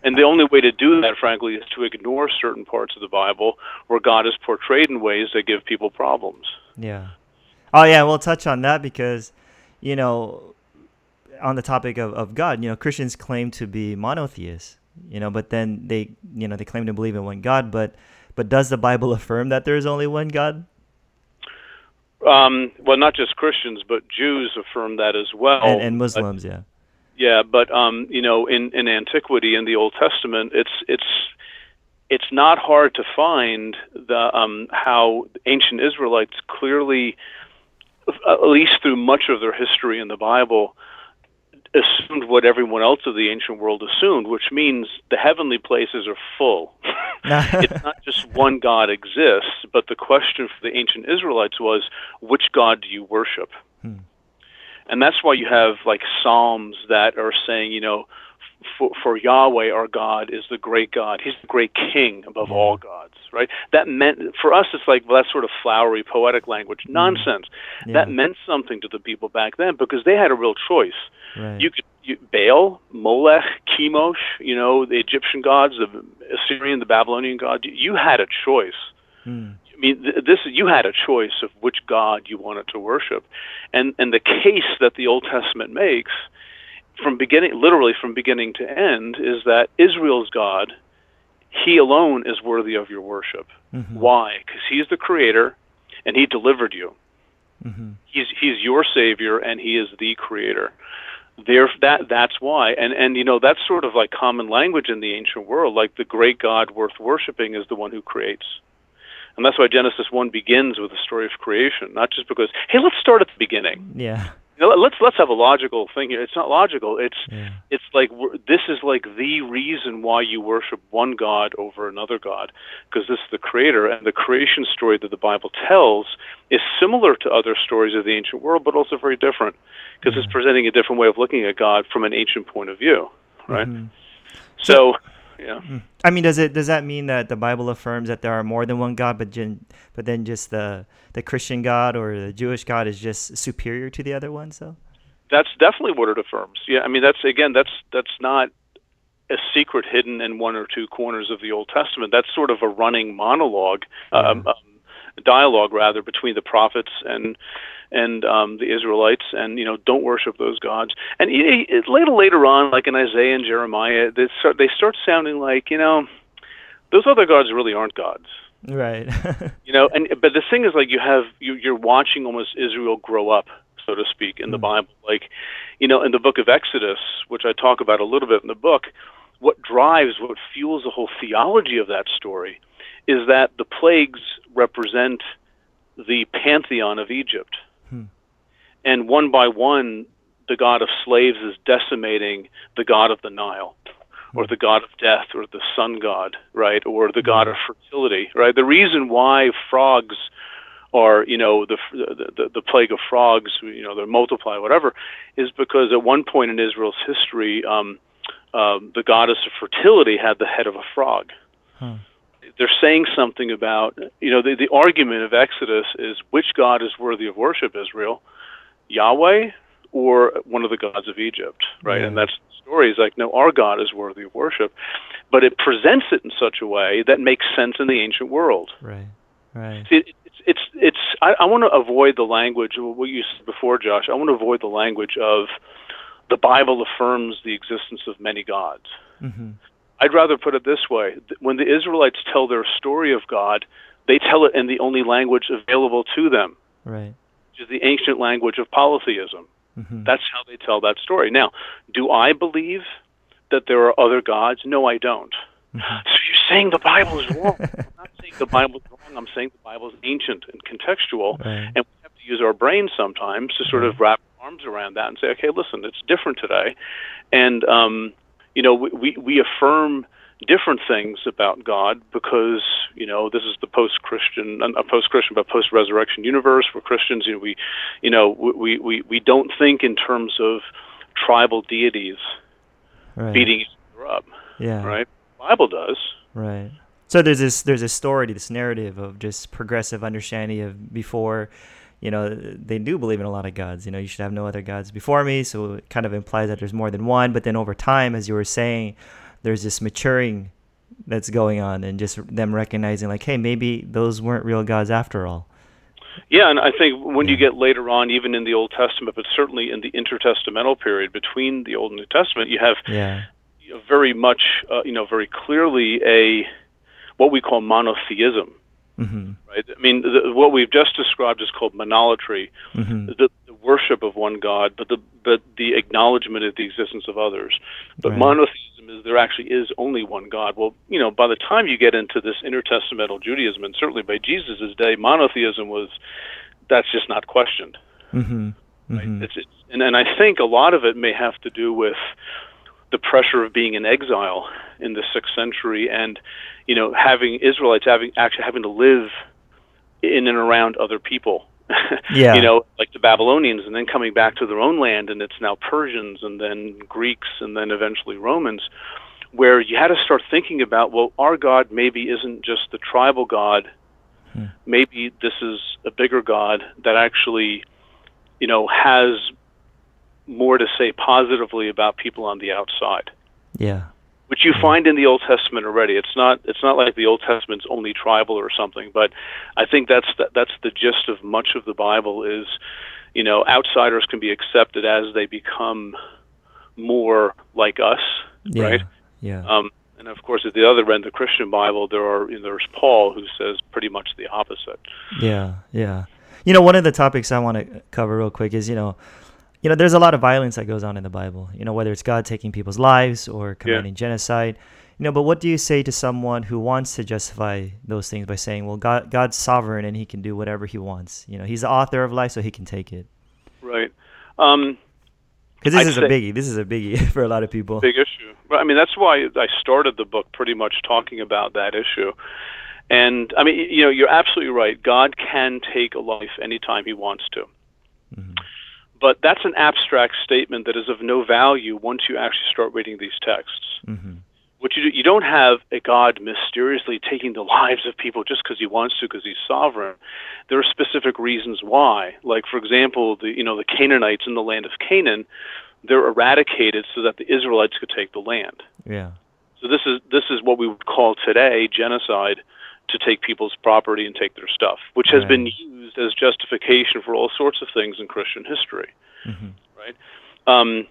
And the only way to do that, frankly, is to ignore certain parts of the Bible where God is portrayed in ways that give people problems. Yeah. Oh yeah, we'll touch on that because, you know, on the topic of, of God, you know, Christians claim to be monotheists, you know, but then they you know, they claim to believe in one God, but but does the Bible [laughs] affirm that there is only one God? Um, well, not just Christians, but Jews affirm that as well. and, and Muslims, yeah. Yeah, but um, you know, in, in antiquity, in the Old Testament, it's it's it's not hard to find the um, how ancient Israelites clearly, at least through much of their history in the Bible, assumed what everyone else of the ancient world assumed, which means the heavenly places are full. [laughs] it's not just one God exists, but the question for the ancient Israelites was, which God do you worship? Hmm. And that's why you have like Psalms that are saying, you know, for, for Yahweh our God is the great God. He's the great King above Yeah. all gods, right? That meant for us, it's like well, that's sort of flowery poetic language, nonsense. Yeah. That meant something to the people back then because they had a real choice. right. You could you, Baal, Molech, Chemosh, you know, the Egyptian gods, the Assyrian, the Babylonian gods. You had a choice. Hmm. I mean, th- this you had a choice of which God you wanted to worship, and and the case that the Old Testament makes, from beginning, literally from beginning to end, is that Israel's God, He alone is worthy of your worship. Mhm. Why? Because He's the Creator, and He delivered you. Mhm. He's He's your Savior, and He is the Creator. There, that that's why, and and you know that's sort of like common language in the ancient world. Like the great God worth worshiping is the one who creates. And that's why Genesis 1 begins with the story of creation, not just because, hey, let's start at the beginning. Yeah. Let's let's have a logical thing here. It's not logical. It's Yeah. it's like this is like the reason why you worship one God over another God, because this is the Creator, and the creation story that the Bible tells is similar to other stories of the ancient world, but also very different, because it's presenting a different way of looking at God from an ancient point of view, right? Mhm. So, yeah. I mean, does it does that mean that the Bible affirms that there are more than one God, but gen, but then just the the Christian God or the Jewish God is just superior to the other ones, though? That's definitely what it affirms. Yeah, I mean that's again that's that's not a secret hidden in one or two corners of the Old Testament. That's sort of a running monologue, um, um, dialogue rather between the prophets and and um, the Israelites, and you know don't worship those gods. And it, it, later later on, like in Isaiah and Jeremiah, they start they start sounding like you know those other gods really aren't gods. Right. [laughs] You know, and but the thing is, like, you have you, you're watching almost Israel grow up, so to speak, in the Mm. Bible. Like, you know, in the book of Exodus, which I talk about a little bit in the book, what drives, what fuels the whole theology of that story, is that the plagues represent the pantheon of Egypt, Hmm. and one by one, the god of slaves is decimating the god of the Nile or the god of death or the sun god, right? Or the god of fertility, right? The reason why frogs are, you know, the the, the plague of frogs, you know, they multiply, whatever, is because at one point in Israel's history, um, um, the goddess of fertility had the head of a frog. Huh. They're saying something about, you know, the, the argument of Exodus is which God is worthy of worship, Israel, Yahweh or one of the gods of Egypt, right? Yeah. And that's the story. Is like, no, our God is worthy of worship, but it presents it in such a way that makes sense in the ancient world. right. Right. See, it, it's it's it's. I, I want to avoid the language. What you said before, Josh. I want to avoid the language of the Bible affirms the existence of many gods. Mm-hmm. I'd rather put it this way: when the Israelites tell their story of God, they tell it in the only language available to them, Right. which is the ancient language of polytheism. Mm-hmm. That's how they tell that story. Now, do I believe that there are other gods? No, I don't. Mhm. So you're saying the Bible is wrong. [laughs] I'm not saying the Bible is wrong. I'm saying the Bible is ancient and contextual, Right. and we have to use our brains sometimes to sort of wrap our arms around that and say, okay, listen, it's different today, and um, you know, we, we affirm different things about God because you know this is the post-Christian, a post-Christian but post-resurrection universe. We're Christians. You know, we, you know, we we we don't think in terms of tribal deities Right. beating each other up, Yeah. right? The Bible does. Right. So there's this there's this story, this narrative of just progressive understanding of before, you know, they do believe in a lot of gods. You know, you should have no other gods before me. So it kind of implies that there's more than one. But then over time, as you were saying, there's this maturing that's going on, and just them recognizing like, hey, maybe those weren't real gods after all. Yeah, and I think when you get later on, even in the Old Testament, but certainly in the intertestamental period between the Old and New Testament, you have Yeah. very much, uh, you know, very clearly a what we call monotheism, Mm-hmm. right? I mean, the, what we've just described is called monolatry, Mm-hmm. the, the worship of one God, but the but the acknowledgement of the existence of others. But Right. monotheism is there actually is only one God. Well, you know, by the time you get into this intertestamental Judaism, and certainly by Jesus' day, monotheism was that's just not questioned. Mm-hmm. Right? Mm-hmm. It's, it's, and, and I think a lot of it may have to do with the pressure of being in exile in the sixth century, and you know, having Israelites having actually having to live in and around other people. [laughs] Yeah. you know, like the Babylonians, and then coming back to their own land, and it's now Persians, and then Greeks, and then eventually Romans, where you had to start thinking about, well, our God maybe isn't just the tribal God. Hmm. Maybe this is a bigger God that actually, you know, has more to say positively about people on the outside Yeah. Which you find in the Old Testament already. It's not it's not like the Old Testament's only tribal or something, but I think that's the, that's the gist of much of the Bible is, you know, outsiders can be accepted as they become more like us, Yeah. right? Yeah. Um, and of course, at the other end, the Christian Bible, there are you know, there's Paul who says pretty much the opposite. Yeah, yeah. You know, one of the topics I want to cover real quick is, you know, you know, there's a lot of violence that goes on in the Bible. You know, whether it's God taking people's lives or committing genocide. You know, but what do you say to someone who wants to justify those things by saying, "Well, God, God's sovereign and He can do whatever He wants. You know, He's the author of life, so He can take it." Right. Um, Because this I'd is a biggie. This is a biggie [laughs] for a lot of people. big issue. I mean, that's why I started the book pretty much talking about that issue. And I mean, you know, you're absolutely right. God can take a life anytime He wants to. Mhm. But that's an abstract statement that is of no value once you actually start reading these texts. hmm What you do, you don't have a God mysteriously taking the lives of people just because He wants to, because He's sovereign. There are specific reasons why. Like, for example, the you know the Canaanites in the land of Canaan, they're eradicated so that the Israelites could take the land. Yeah. So this is this is what we would call today genocide to take people's property and take their stuff, which has Right. been used as justification for all sorts of things in Christian history. hmm Um,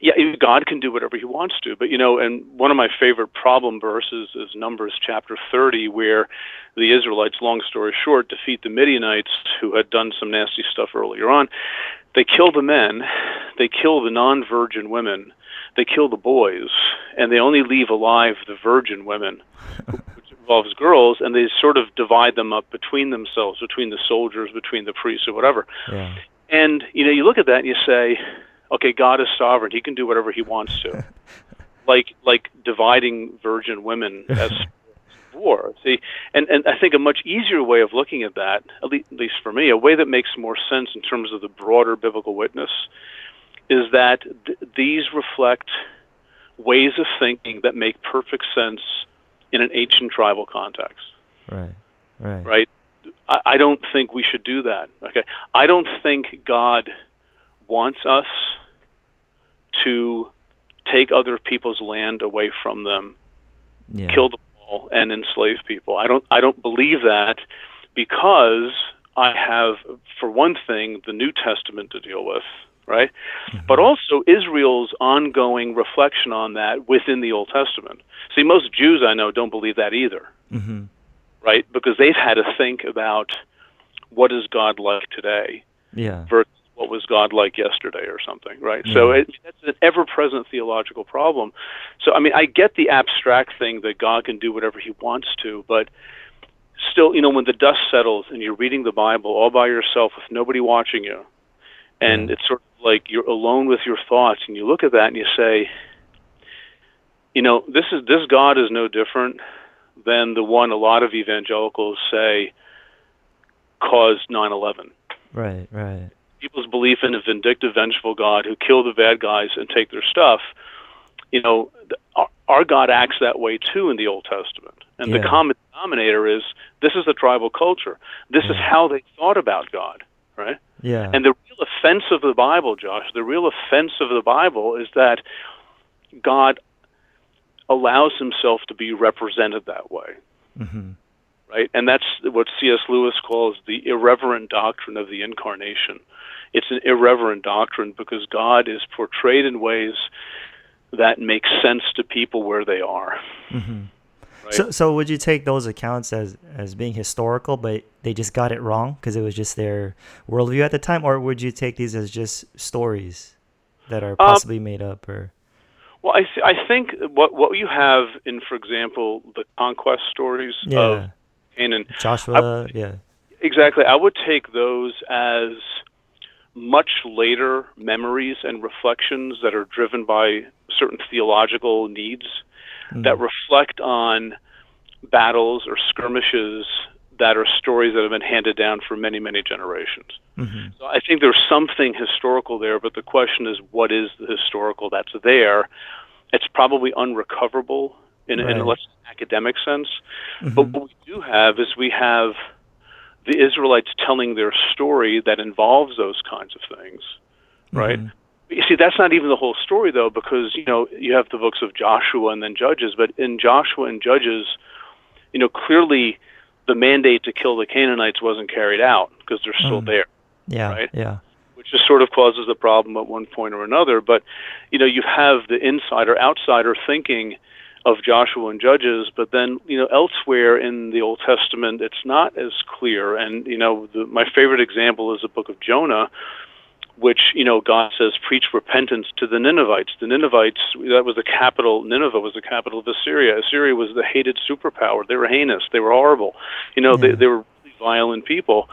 yeah, God can do whatever He wants to, but you know, and one of my favorite problem verses is Numbers chapter 30, where the Israelites, long story short, defeat the Midianites who had done some nasty stuff earlier on. They kill the men, they kill the non-virgin women, they kill the boys, and they only leave alive the virgin women, [laughs] involves girls, and they sort of divide them up between themselves, between the soldiers, between the priests, or whatever. Yeah. And you know, you look at that and you say, okay, God is sovereign; He can do whatever He wants to. [laughs] like like dividing virgin women as [laughs] war. See, and and I think a much easier way of looking at that, at least, at least for me, a way that makes more sense in terms of the broader biblical witness, is that th- these reflect ways of thinking that make perfect sense in an ancient tribal context Right. Right. right? I, I don't think we should do that. Okay, I don't think God wants us to take other people's land away from them, Yeah. kill them all, and enslave people. I don't. I don't believe that because I have, for one thing, the New Testament to deal with. Right? But also Israel's ongoing reflection on that within the Old Testament. See, most Jews I know don't believe that either, hmm right? Because they've had to think about what is God like today Yeah. versus what was God like yesterday or something, right? So it, that's an ever-present theological problem. So I mean, I get the abstract thing that God can do whatever He wants to, but still, you know, when the dust settles and you're reading the Bible all by yourself with nobody watching you, and Yeah. it's sort of like you're alone with your thoughts, and you look at that and you say, you know, this is this God is no different than the one a lot of evangelicals say caused 9/11 Right. Right. people's belief in a vindictive, vengeful God who kill the bad guys and take their stuff, you know, our, our God acts that way too in the Old Testament. And the common denominator is this is a tribal culture. This is how they thought about God, right? Yeah. And the real offense of the Bible, Josh, the real offense of the Bible is that God allows himself to be represented that way hmm right? And that's what C.S. Lewis calls the irreverent doctrine of the incarnation. It's an irreverent doctrine because God is portrayed in ways that make sense to people where they are. hmm Right? So, so would you take those accounts as as being historical, but they just got it wrong because it was just their worldview at the time, or would you take these as just stories that are Um, possibly made up? Or well, I, th- I think what what you have in, for example, the conquest stories of yeah, Canaan, Joshua, yeah, exactly. I would take those as much later memories and reflections that are driven by certain theological needs Mm. that reflect on battles or skirmishes that are stories that have been handed down for many, many generations. hmm So I think there's something historical there, but the question is, what is the historical that's there? It's probably unrecoverable in, in Right. a less academic sense. Mhm. But what we do have is we have the Israelites telling their story that involves those kinds of things, right? Mhm. You see, that's not even the whole story, though, because you know you have the books of Joshua and then Judges. But in Joshua and Judges, you know, clearly the mandate to kill the Canaanites wasn't carried out because they're still Mm. there, yeah, right? yeah, which just sort of causes the problem at one point or another. But you know, you have the insider outsider thinking of Joshua and Judges, but then you know elsewhere in the Old Testament, it's not as clear. And you know, the, my favorite example is the book of Jonah, which you know God says preach repentance to the Ninevites. The Ninevites that was the capital. Nineveh was the capital of Assyria. Assyria was the hated superpower. They were heinous. They were horrible. You know, they Yeah. they were really violent people.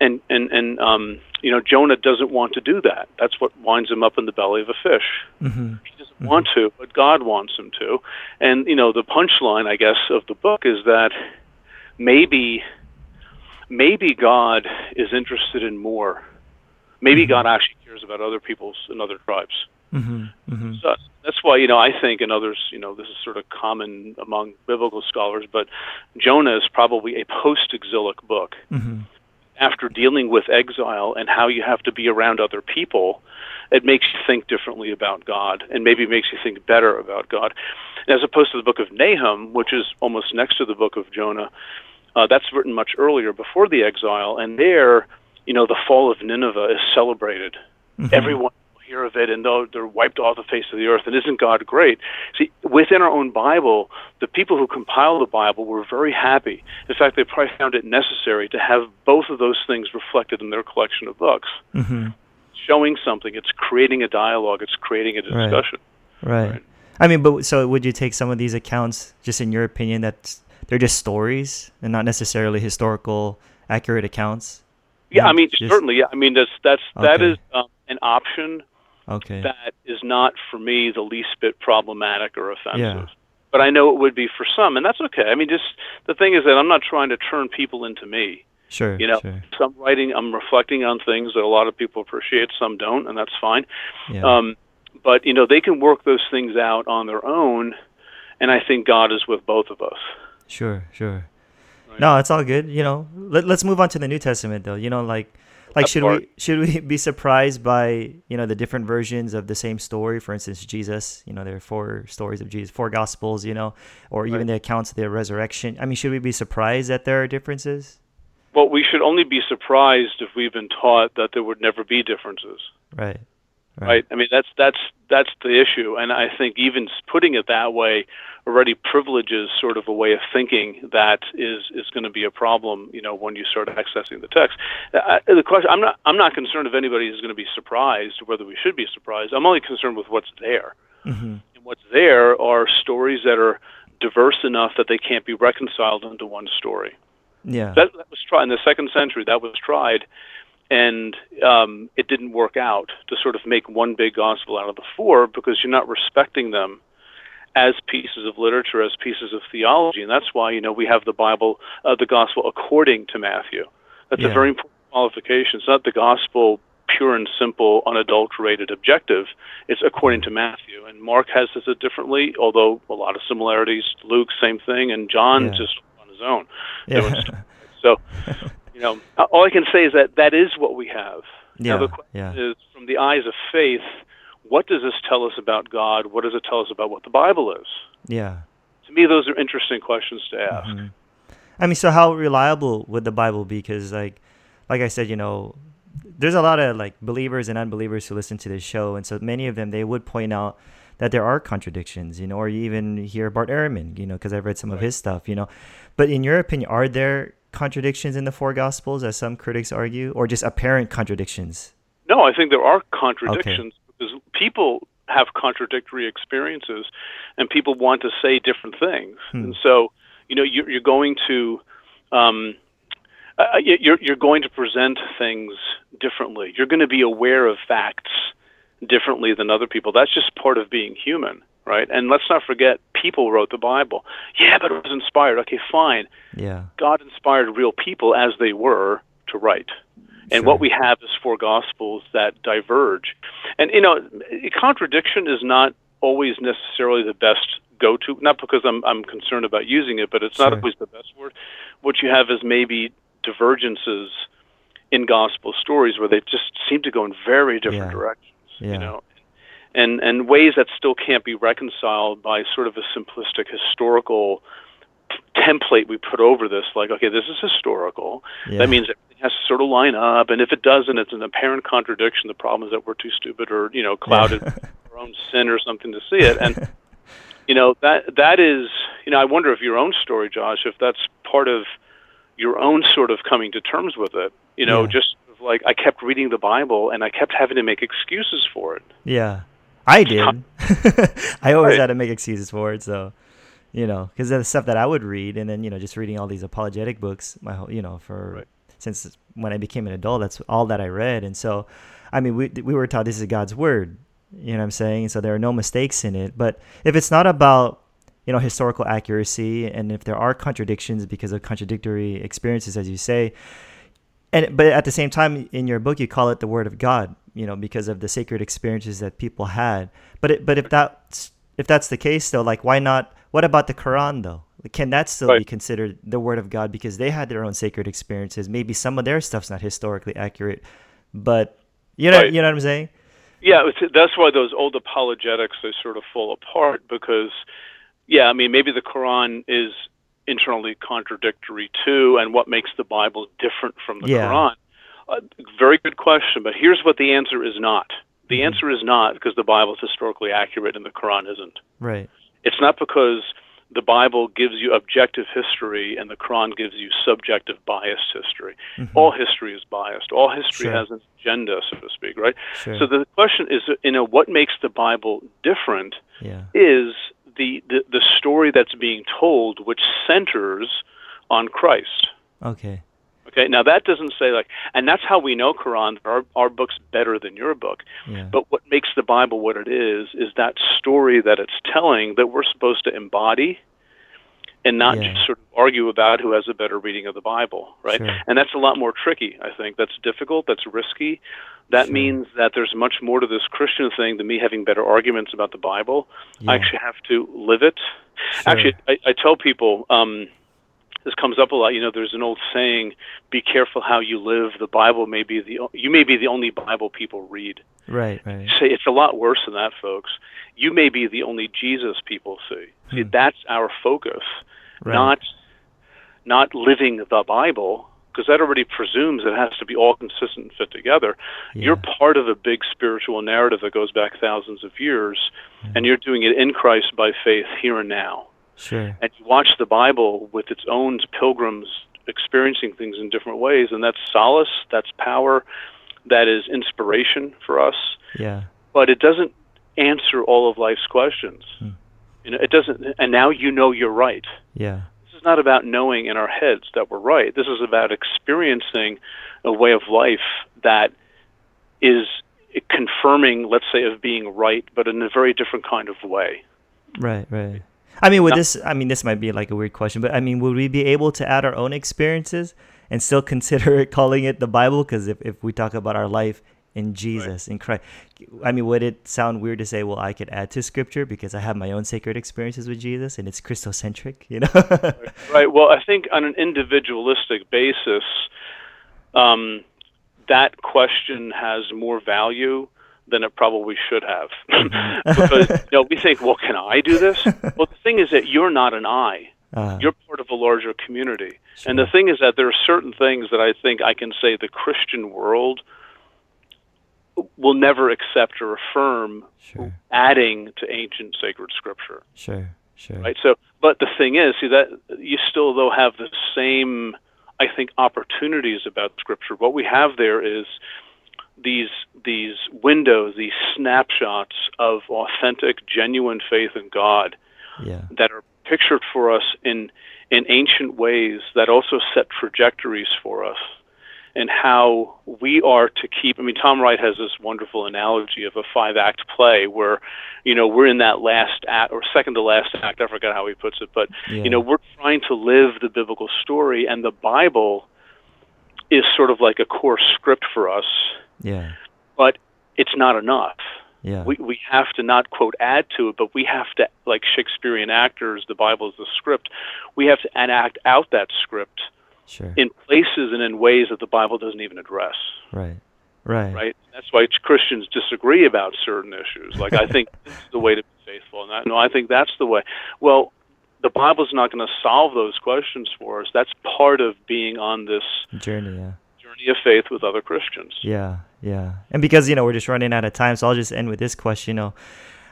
And and and um, you know, Jonah doesn't want to do that. That's what winds him up in the belly of a fish. hmm He doesn't want to, but God wants him to. And you know, the punchline, I guess, of the book is that maybe maybe God is interested in more. Maybe Mhm. God actually cares about other people's and other tribes. hmm hmm So that's why you know I think, and others, you know, this is sort of common among biblical scholars, but Jonah is probably a post-exilic book hmm after dealing with exile and how you have to be around other people, it makes you think differently about God and maybe makes you think better about God. As opposed to the book of Nahum, which is almost next to the book of Jonah, uh, that's written much earlier before the exile, and there, you know, the fall of Nineveh is celebrated. Mhm. Everyone will hear of it, and they're, they're wiped off the face of the earth. And isn't God great? See, within our own Bible, the people who compiled the Bible were very happy. In fact, they probably found it necessary to have both of those things reflected in their collection of books, hmm showing something. It's creating a dialogue. It's creating a Right. discussion. Right. Right. I mean, but so would you take some of these accounts, just in your opinion, that they're just stories and not necessarily historical, accurate accounts? Yeah, I mean, just- certainly. Yeah, I mean, that's that's that Okay. is um, an option Okay. that is not for me the least bit problematic or offensive. Yeah. But I know it would be for some, and that's okay. I mean, just the thing is that I'm not trying to turn people into me. Sure. You know, Sure. some writing, I'm reflecting on things that a lot of people appreciate, some don't, and that's fine. Yeah. Um, but you know, they can work those things out on their own, and I think God is with both of us. Sure, sure. No, it's all good. You know, let, let's move on to the New Testament, though. You know, like, like should we should we [laughs] be surprised by you know the different versions of the same story? For instance, Jesus. You know, there are four stories of Jesus, four Gospels. You know, or even Right. the accounts of the resurrection. I mean, should we be surprised that there are differences? Well, we should only be surprised if we've been taught that there would never be differences. Right. Right. right? I mean, that's that's that's the issue, and I think even putting it that way already privileges sort of a way of thinking that is is going to be a problem. You know, when you start accessing the text. Uh, the question, I'm not I'm not concerned if anybody is going to be surprised, whether we should be surprised. I'm only concerned with what's there. Mm-hmm. And what's there are stories that are diverse enough that they can't be reconciled into one story. Yeah, that, that was tried in the second century. That was tried, and um, it didn't work out to sort of make one big gospel out of the four because you're not respecting them as pieces of literature, as pieces of theology, and that's why you know we have the Bible, uh, the gospel according to Matthew. That's yeah. a very important qualification. It's not the gospel pure and simple, unadulterated, objective. It's according to Matthew, and Mark has this differently, although a lot of similarities. Luke, same thing, and John yeah. just on his own. Yeah. So, [laughs] you know, all I can say is that that is what we have. Yeah. Now the question yeah. is, from the eyes of faith, what does this tell us about God? What does it tell us about what the Bible is? Yeah. To me, those are interesting questions to ask. Mm-hmm. I mean, so how reliable would the Bible be? Because, like, like I said, you know, there's a lot of like believers and unbelievers who listen to this show, and so many of them they would point out that there are contradictions, you know, or you even hear Bart Ehrman, you know, because I've read some right. of his stuff, you know. But in your opinion, are there contradictions in the four Gospels, as some critics argue, or just apparent contradictions? No, I think there are contradictions okay. because people have contradictory experiences, and people want to say different things, hmm. and so you know you're, you're going to. Um, uh, you're, you're going to present things differently. You're going to be aware of facts differently than other people. That's just part of being human, right? And let's not forget, people wrote the Bible. Yeah, but it was inspired. Okay, fine. Yeah. God inspired real people as they were to write. And sure. what we have is four gospels that diverge. And, you know, contradiction is not always necessarily the best go to, not because I'm, I'm concerned about using it, but it's sure. not always the best word. What you have is maybe divergences in gospel stories where they just seem to go in very different yeah. directions. Yeah. You know, and and ways that still can't be reconciled by sort of a simplistic historical template we put over this. Like, okay, this is historical. Yeah. That means everything has to sort of line up, and if it doesn't, it's an apparent contradiction. The problem is that we're too stupid or you know clouded [laughs] our own sin or something to see it, and. [laughs] you know that that is you know I wonder if your own story, Josh, if that's part of your own sort of coming to terms with it. You know, yeah. just like I kept reading the Bible and I kept having to make excuses for it. Yeah, I did. [laughs] I always right. had to make excuses for it. So, you know, because the stuff that I would read, and then you know, just reading all these apologetic books, my whole, you know, for right. since when I became an adult, that's all that I read, and so, I mean, we we were taught this is God's word. You know what I'm saying? So there are no mistakes in it. But if it's not about you know historical accuracy and if there are contradictions because of contradictory experiences as you say and but at the same time in your book you call it the word of god you know because of the sacred experiences that people had but it, but if that's if that's the case though like why not what about the quran though can that still right. be considered the word of god because they had their own sacred experiences maybe some of their stuff's not historically accurate but you know right. you know what i'm saying yeah that's why those old apologetics they sort of fall apart because yeah, I mean, maybe the Quran is internally contradictory too, and what makes the Bible different from the yeah. Quran? Uh, very good question, but here's what the answer is not. The mm-hmm. answer is not because the Bible is historically accurate and the Quran isn't. Right. It's not because the Bible gives you objective history and the Quran gives you subjective biased history. Mm-hmm. All history is biased. All history sure. has an agenda, so to speak, right? Sure. So the question is, you know, what makes the Bible different yeah. is the, the, the story that's being told, which centers on Christ. Okay. Okay. Now that doesn't say like, and that's how we know Quran. Our our book's better than your book. Yeah. But what makes the Bible what it is is that story that it's telling that we're supposed to embody, and not yeah. just sort of argue about who has a better reading of the Bible, right? Sure. And that's a lot more tricky. I think that's difficult. That's risky. That sure. means that there's much more to this Christian thing than me having better arguments about the Bible. Yeah. I actually have to live it. Sure. Actually, I, I tell people um, this comes up a lot. You know, there's an old saying: "Be careful how you live." The Bible may be the you may be the only Bible people read. Right, right. Say it's a lot worse than that, folks. You may be the only Jesus people see. See, hmm. that's our focus, right. not not living the Bible, because that already presumes it has to be all consistent and fit together. Yeah. You're part of a big spiritual narrative that goes back thousands of years, and you're doing it in Christ by faith here and now. Sure. And you watch the Bible with its own pilgrims experiencing things in different ways, and that's solace, that's power, that is inspiration for us. Yeah. But it doesn't answer all of life's questions. Hmm. You know, it doesn't. And now you know you're right. Yeah. This is not about knowing in our heads that we're right. This is about experiencing a way of life that is confirming, let's say, of being right, but in a very different kind of way. Right, right. I mean, would this? I mean, this might be like a weird question, but I mean, would we be able to add our own experiences and still consider it calling it the Bible? Because if, if we talk about our life in Jesus, in Christ, I mean, would it sound weird to say, well, I could add to Scripture because I have my own sacred experiences with Jesus and it's Christocentric, you know? Right. Well, I think on an individualistic basis, um, that question has more value than it probably should have. [laughs] [laughs] because you know, we think, well, can I do this? [laughs] well, the thing is that you're not an I. Uh, You're part of a larger community. And the thing is that there are certain things that I think I can say the Christian world will never accept or affirm sure, adding to ancient sacred scripture sure, sure. right so but the thing is see that you still though have the same i think opportunities about scripture what we have there is these these windows these snapshots of authentic genuine faith in god Yeah, that are pictured for us in in ancient ways that also set trajectories for us and how we are to keep I mean Tom Wright has this wonderful analogy of a five act play where you know we're in that last act or second to last act I forgot how he puts it but yeah. you know we're trying to live the biblical story and the Bible is sort of like a core script for us yeah, but it's not enough yeah, we we have to not quote add to it, but we have to like Shakespearean actors. The Bible is the script. We have to enact out that script sure. in places and in ways that the Bible doesn't even address. right, right, Right? That's why Christians disagree about certain issues. Like I think this is the way to be faithful, and that, no, I think that's the way. Well, the Bible's not going to solve those questions for us. That's part of being on this Journey, yeah. Journey of faith with other Christians. Yeah, yeah. And because, you know, we're just running out of time, so I'll just end with this question, you know.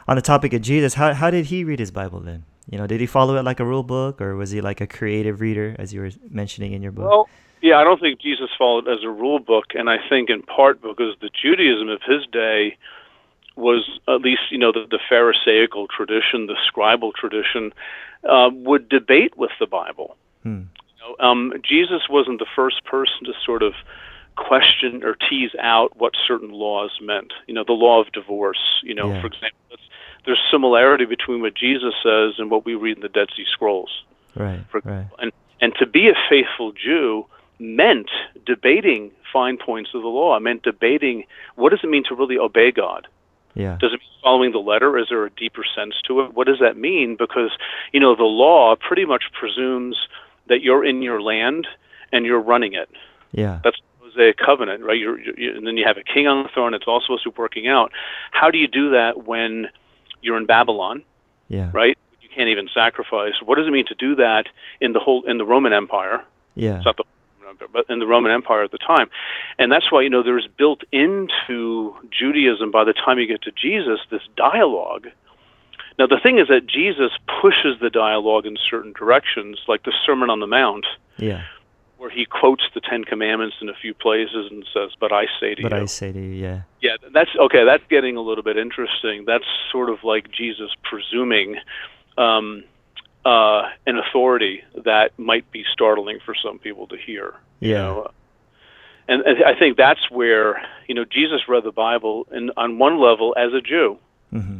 On the topic of Jesus, how how did he read his Bible then? You know, did he follow it like a rule book or was he like a creative reader as you were mentioning in your book? Well, yeah, I don't think Jesus followed as a rule book, and I think in part because the Judaism of his day was at least you know the, the Pharisaical tradition, the scribal tradition, uh, would debate with the Bible. Hmm. Um, Jesus wasn't the first person to sort of question or tease out what certain laws meant. You know, the law of divorce. You know, Yeah. for example, there's similarity between what Jesus says and what we read in the Dead Sea Scrolls Right, for right. and and to be a faithful Jew meant debating fine points of the law. It meant debating what does it mean to really obey God. Yeah. Does it mean following the letter? Is there a deeper sense to it? What does that mean? Because you know the law pretty much presumes that you're in your land and you're running it. Yeah. That's the Mosaic covenant, right? You're, you and then you have a king on the throne. It's all supposed to be working out. How do you do that when you're in Babylon? Yeah. right? You can't even sacrifice. What does it mean to do that in the whole in the Roman Empire? Yeah. It's not the Roman Empire, but in the Roman Empire at the time, and that's why you know there's built into Judaism by the time you get to Jesus this dialogue. Now the thing is that Jesus pushes the dialogue in certain directions, like the Sermon on the Mount, Yeah. where he quotes the Ten Commandments in a few places and says, "But I say to But you." But I say to you, yeah. Yeah, that's okay. That's getting a little bit interesting. That's sort of like Jesus presuming um, uh, an authority that might be startling for some people to hear. You Yeah. know? And and I think that's where you know Jesus read the Bible, and on one level as a Jew, hmm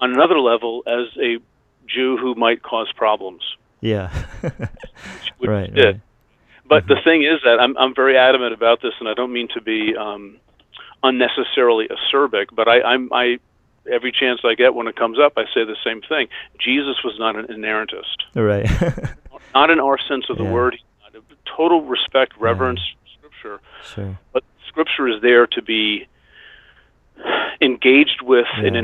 on another level as a Jew who might cause problems. Yeah. [laughs] which right, right. But the thing is that I'm I'm very adamant about this, and I don't mean to be um, unnecessarily acerbic, but I, I'm I every chance I get when it comes up, I say the same thing. Jesus was not an inerrantist, Right. [laughs] not in our sense of the Yeah. word. Total respect, reverence, for Scripture, sure. but Scripture is there to be engaged with and Yeah.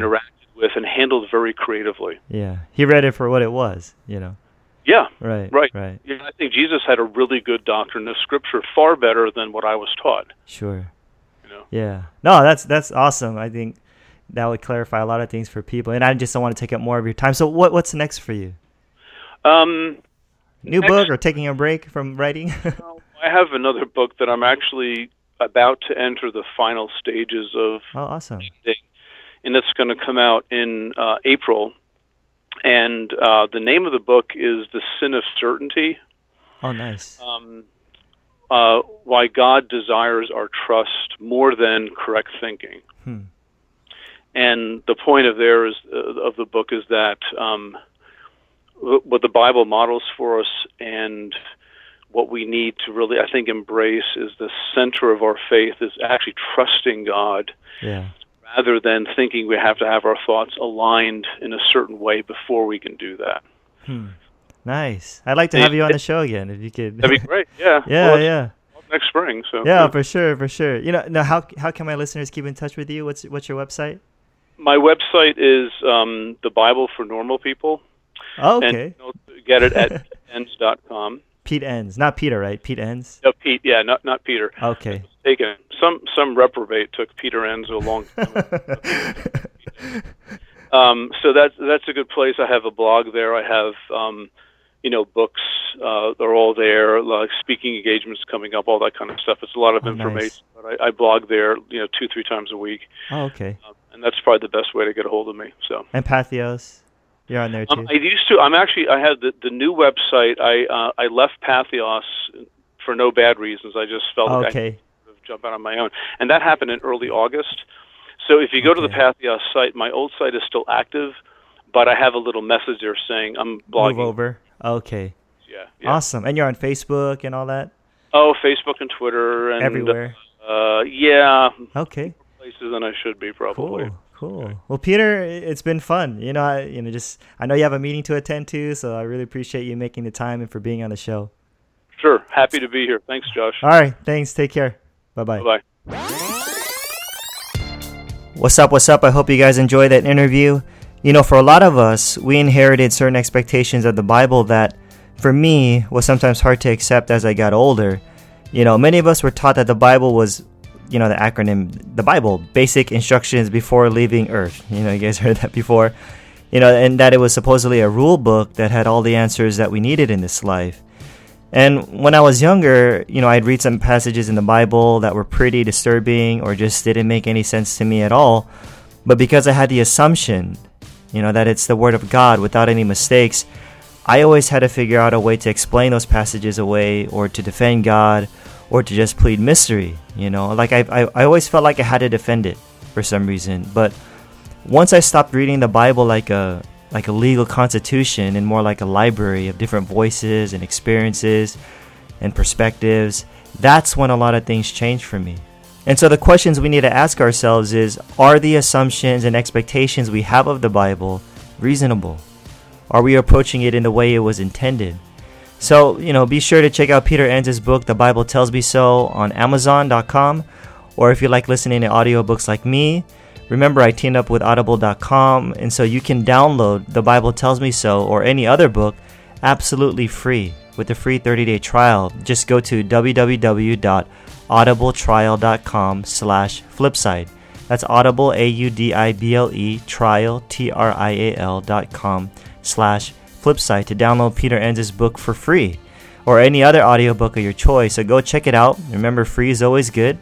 With and handled very creatively. Yeah. He read it for what it was, you know. Yeah, Right. Right. Right. yeah. I think Jesus had a really good doctrine of Scripture, far better than what I was taught. Sure. You know. Yeah. No, that's that's awesome. I think that would clarify a lot of things for people, and I just don't want to take up more of your time. So, what what's next for you? Um, New Next- book or taking a break from writing? [laughs] I have another book that I'm actually about to enter the final stages of oh, awesome. And it's going to come out in uh, April. And uh, the name of the book is The Sin of Certainty Oh, nice. um, uh, Why God Desires Our Trust More Than Correct Thinking. Hmm. And the point of there is uh, of the book is that um, what the Bible models for us and what we need to really, I think, embrace is the center of our faith is actually trusting God Yeah. Rather than thinking we have to have our thoughts aligned in a certain way before we can do that. Hmm. Nice. I'd like to have you on the show again if you could. That'd be great. [laughs] Yeah. yeah, Well, yeah. Next spring. So Yeah, for sure, for sure. You know, now how how can my listeners keep in touch with you? What's what's your website? My website is um, the Bible for Normal People, Oh, okay. get it at [laughs] enns.com. Pete Enns, not Peter, right? Pete Enns. No, Pete. Yeah, not not Peter. Okay. Taken. Some some reprobate took Peter Enzo a long time. [laughs] um, so that's that's a good place. I have a blog there. I have um, you know books. Uh, they're all there. Like speaking engagements coming up, all that kind of stuff. It's a lot of Oh, nice. information. But I, I blog there. You know, two three times a week, oh, okay. um, and that's probably the best way to get a hold of me. So. And Patheos, you're on there too. Um, I used to. I'm actually. I had the the new website. I uh, I left Patheos for no bad reasons. I just felt like I okay. Jump out on my own, and that happened in early August. So if you go to the Okay. Patheos site, my old site is still active, but I have a little message there saying I'm blogging. Move over. Okay. Yeah, yeah. Awesome. And you're on Facebook and all that Oh, Facebook and Twitter and everywhere. Uh, yeah, Okay. places than I should be probably. Cool. Cool. Well, Peter, it's been fun. You know, I, you know, just I know you have a meeting to attend to, so I really appreciate you making the time and for being on the show. Sure, happy to be here. Thanks, Josh. All right. Thanks. Take care. Bye bye. Bye bye. What's up? What's up? I hope you guys enjoyed that interview. You know, for a lot of us, we inherited certain expectations of the Bible that, for me, was sometimes hard to accept as I got older. You know, many of us were taught that the Bible was, you know, the acronym, the Bible, basic instructions before leaving Earth. [laughs] You know, you guys heard that before. You know, and that it was supposedly a rule book that had all the answers that we needed in this life. And when I was younger, you know, I'd read some passages in the Bible that were pretty disturbing or just didn't make any sense to me at all. But because I had the assumption, you know, that it's the Word of God without any mistakes, I always had to figure out a way to explain those passages away or to defend God or to just plead mystery, you know. Like, I, I, I always felt like I had to defend it for some reason. But once I stopped reading the Bible like a like a legal constitution and more like a library of different voices and experiences and perspectives, that's when a lot of things change for me. And so the questions we need to ask ourselves is are the assumptions and expectations we have of the Bible reasonable? Are we approaching it in the way it was intended? So, you know, be sure to check out Peter Enns' book, The Bible Tells Me So, on Amazon.com. Or if you like listening to audiobooks like me, remember I teamed up with Audible.com, and so you can download The Bible Tells Me So or any other book absolutely free with a free 30-day trial. Just go to www.audibletrial.com slash flipside. That's audible, A-U-D-I-B-L-E, trial, T-R-I-A-L dot com slash flipside to download Peter Enns' book for free or any other audiobook of your choice. So go check it out. Remember, free is always good.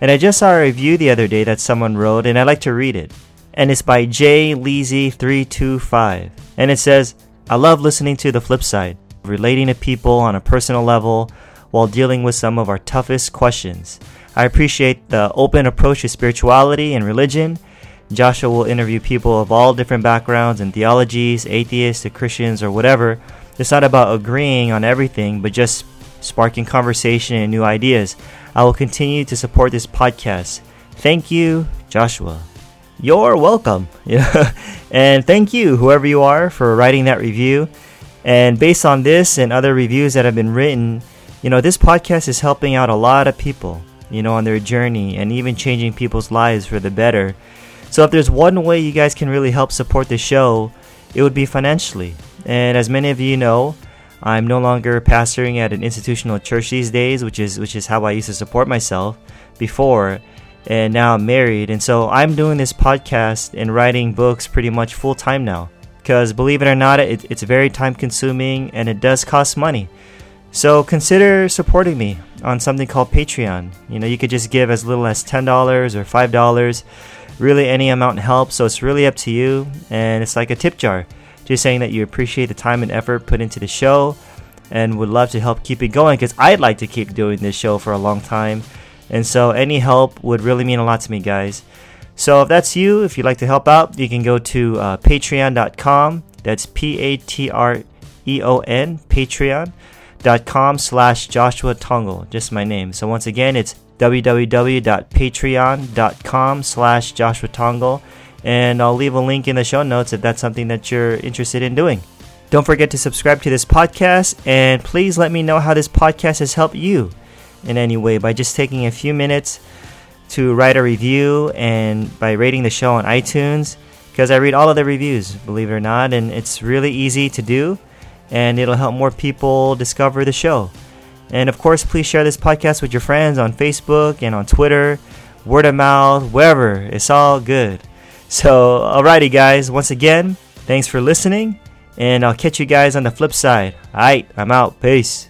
And I just saw a review the other day that someone wrote, and I'd like to read it. And it's by J Leezy325. And it says, I love listening to the flip side, relating to people on a personal level while dealing with some of our toughest questions. I appreciate the open approach to spirituality and religion. Joshua will interview people of all different backgrounds and theologies, atheists to Christians or whatever. It's not about agreeing on everything, but just sparking conversation and new ideas. I will continue to support this podcast. Thank you, Joshua. You're welcome. [laughs] And thank you, whoever you are, for writing that review. And based on this and other reviews that have been written, you know, this podcast is helping out a lot of people, you know, on their journey and even changing people's lives for the better. So if there's one way you guys can really help support the show, it would be financially. And as many of you know, I'm no longer pastoring at an institutional church these days, which is which is how I used to support myself before, and now I'm married, and so I'm doing this podcast and writing books pretty much full time now. Because believe it or not, it, it's very time consuming and it does cost money. So consider supporting me on something called Patreon. You know, you could just give as little as $10 or $5. Really, any amount helps, so it's really up to you. And it's like a tip jar, just saying that you appreciate the time and effort put into the show and would love to help keep it going because I'd like to keep doing this show for a long time. And so any help would really mean a lot to me, guys. So if that's you, if you'd like to help out, you can go to uh, patreon.com. That's P A T R E O N, patreon.com slash Joshua Tongol, just my name. So once again, it's www.patreon.com slash Joshua Tongol, and I'll leave a link in the show notes if that's something that you're interested in doing. Don't forget to subscribe to this podcast, and please let me know how this podcast has helped you in any way by just taking a few minutes to write a review and by rating the show on iTunes because I read all of the reviews, believe it or not, and it's really easy to do and it'll help more people discover the show. And of course, please share this podcast with your friends on Facebook and on Twitter, word of mouth, wherever. It's all good. So, alrighty, guys, once again, thanks for listening, and I'll catch you guys on the flip side. Alright, I'm out. Peace.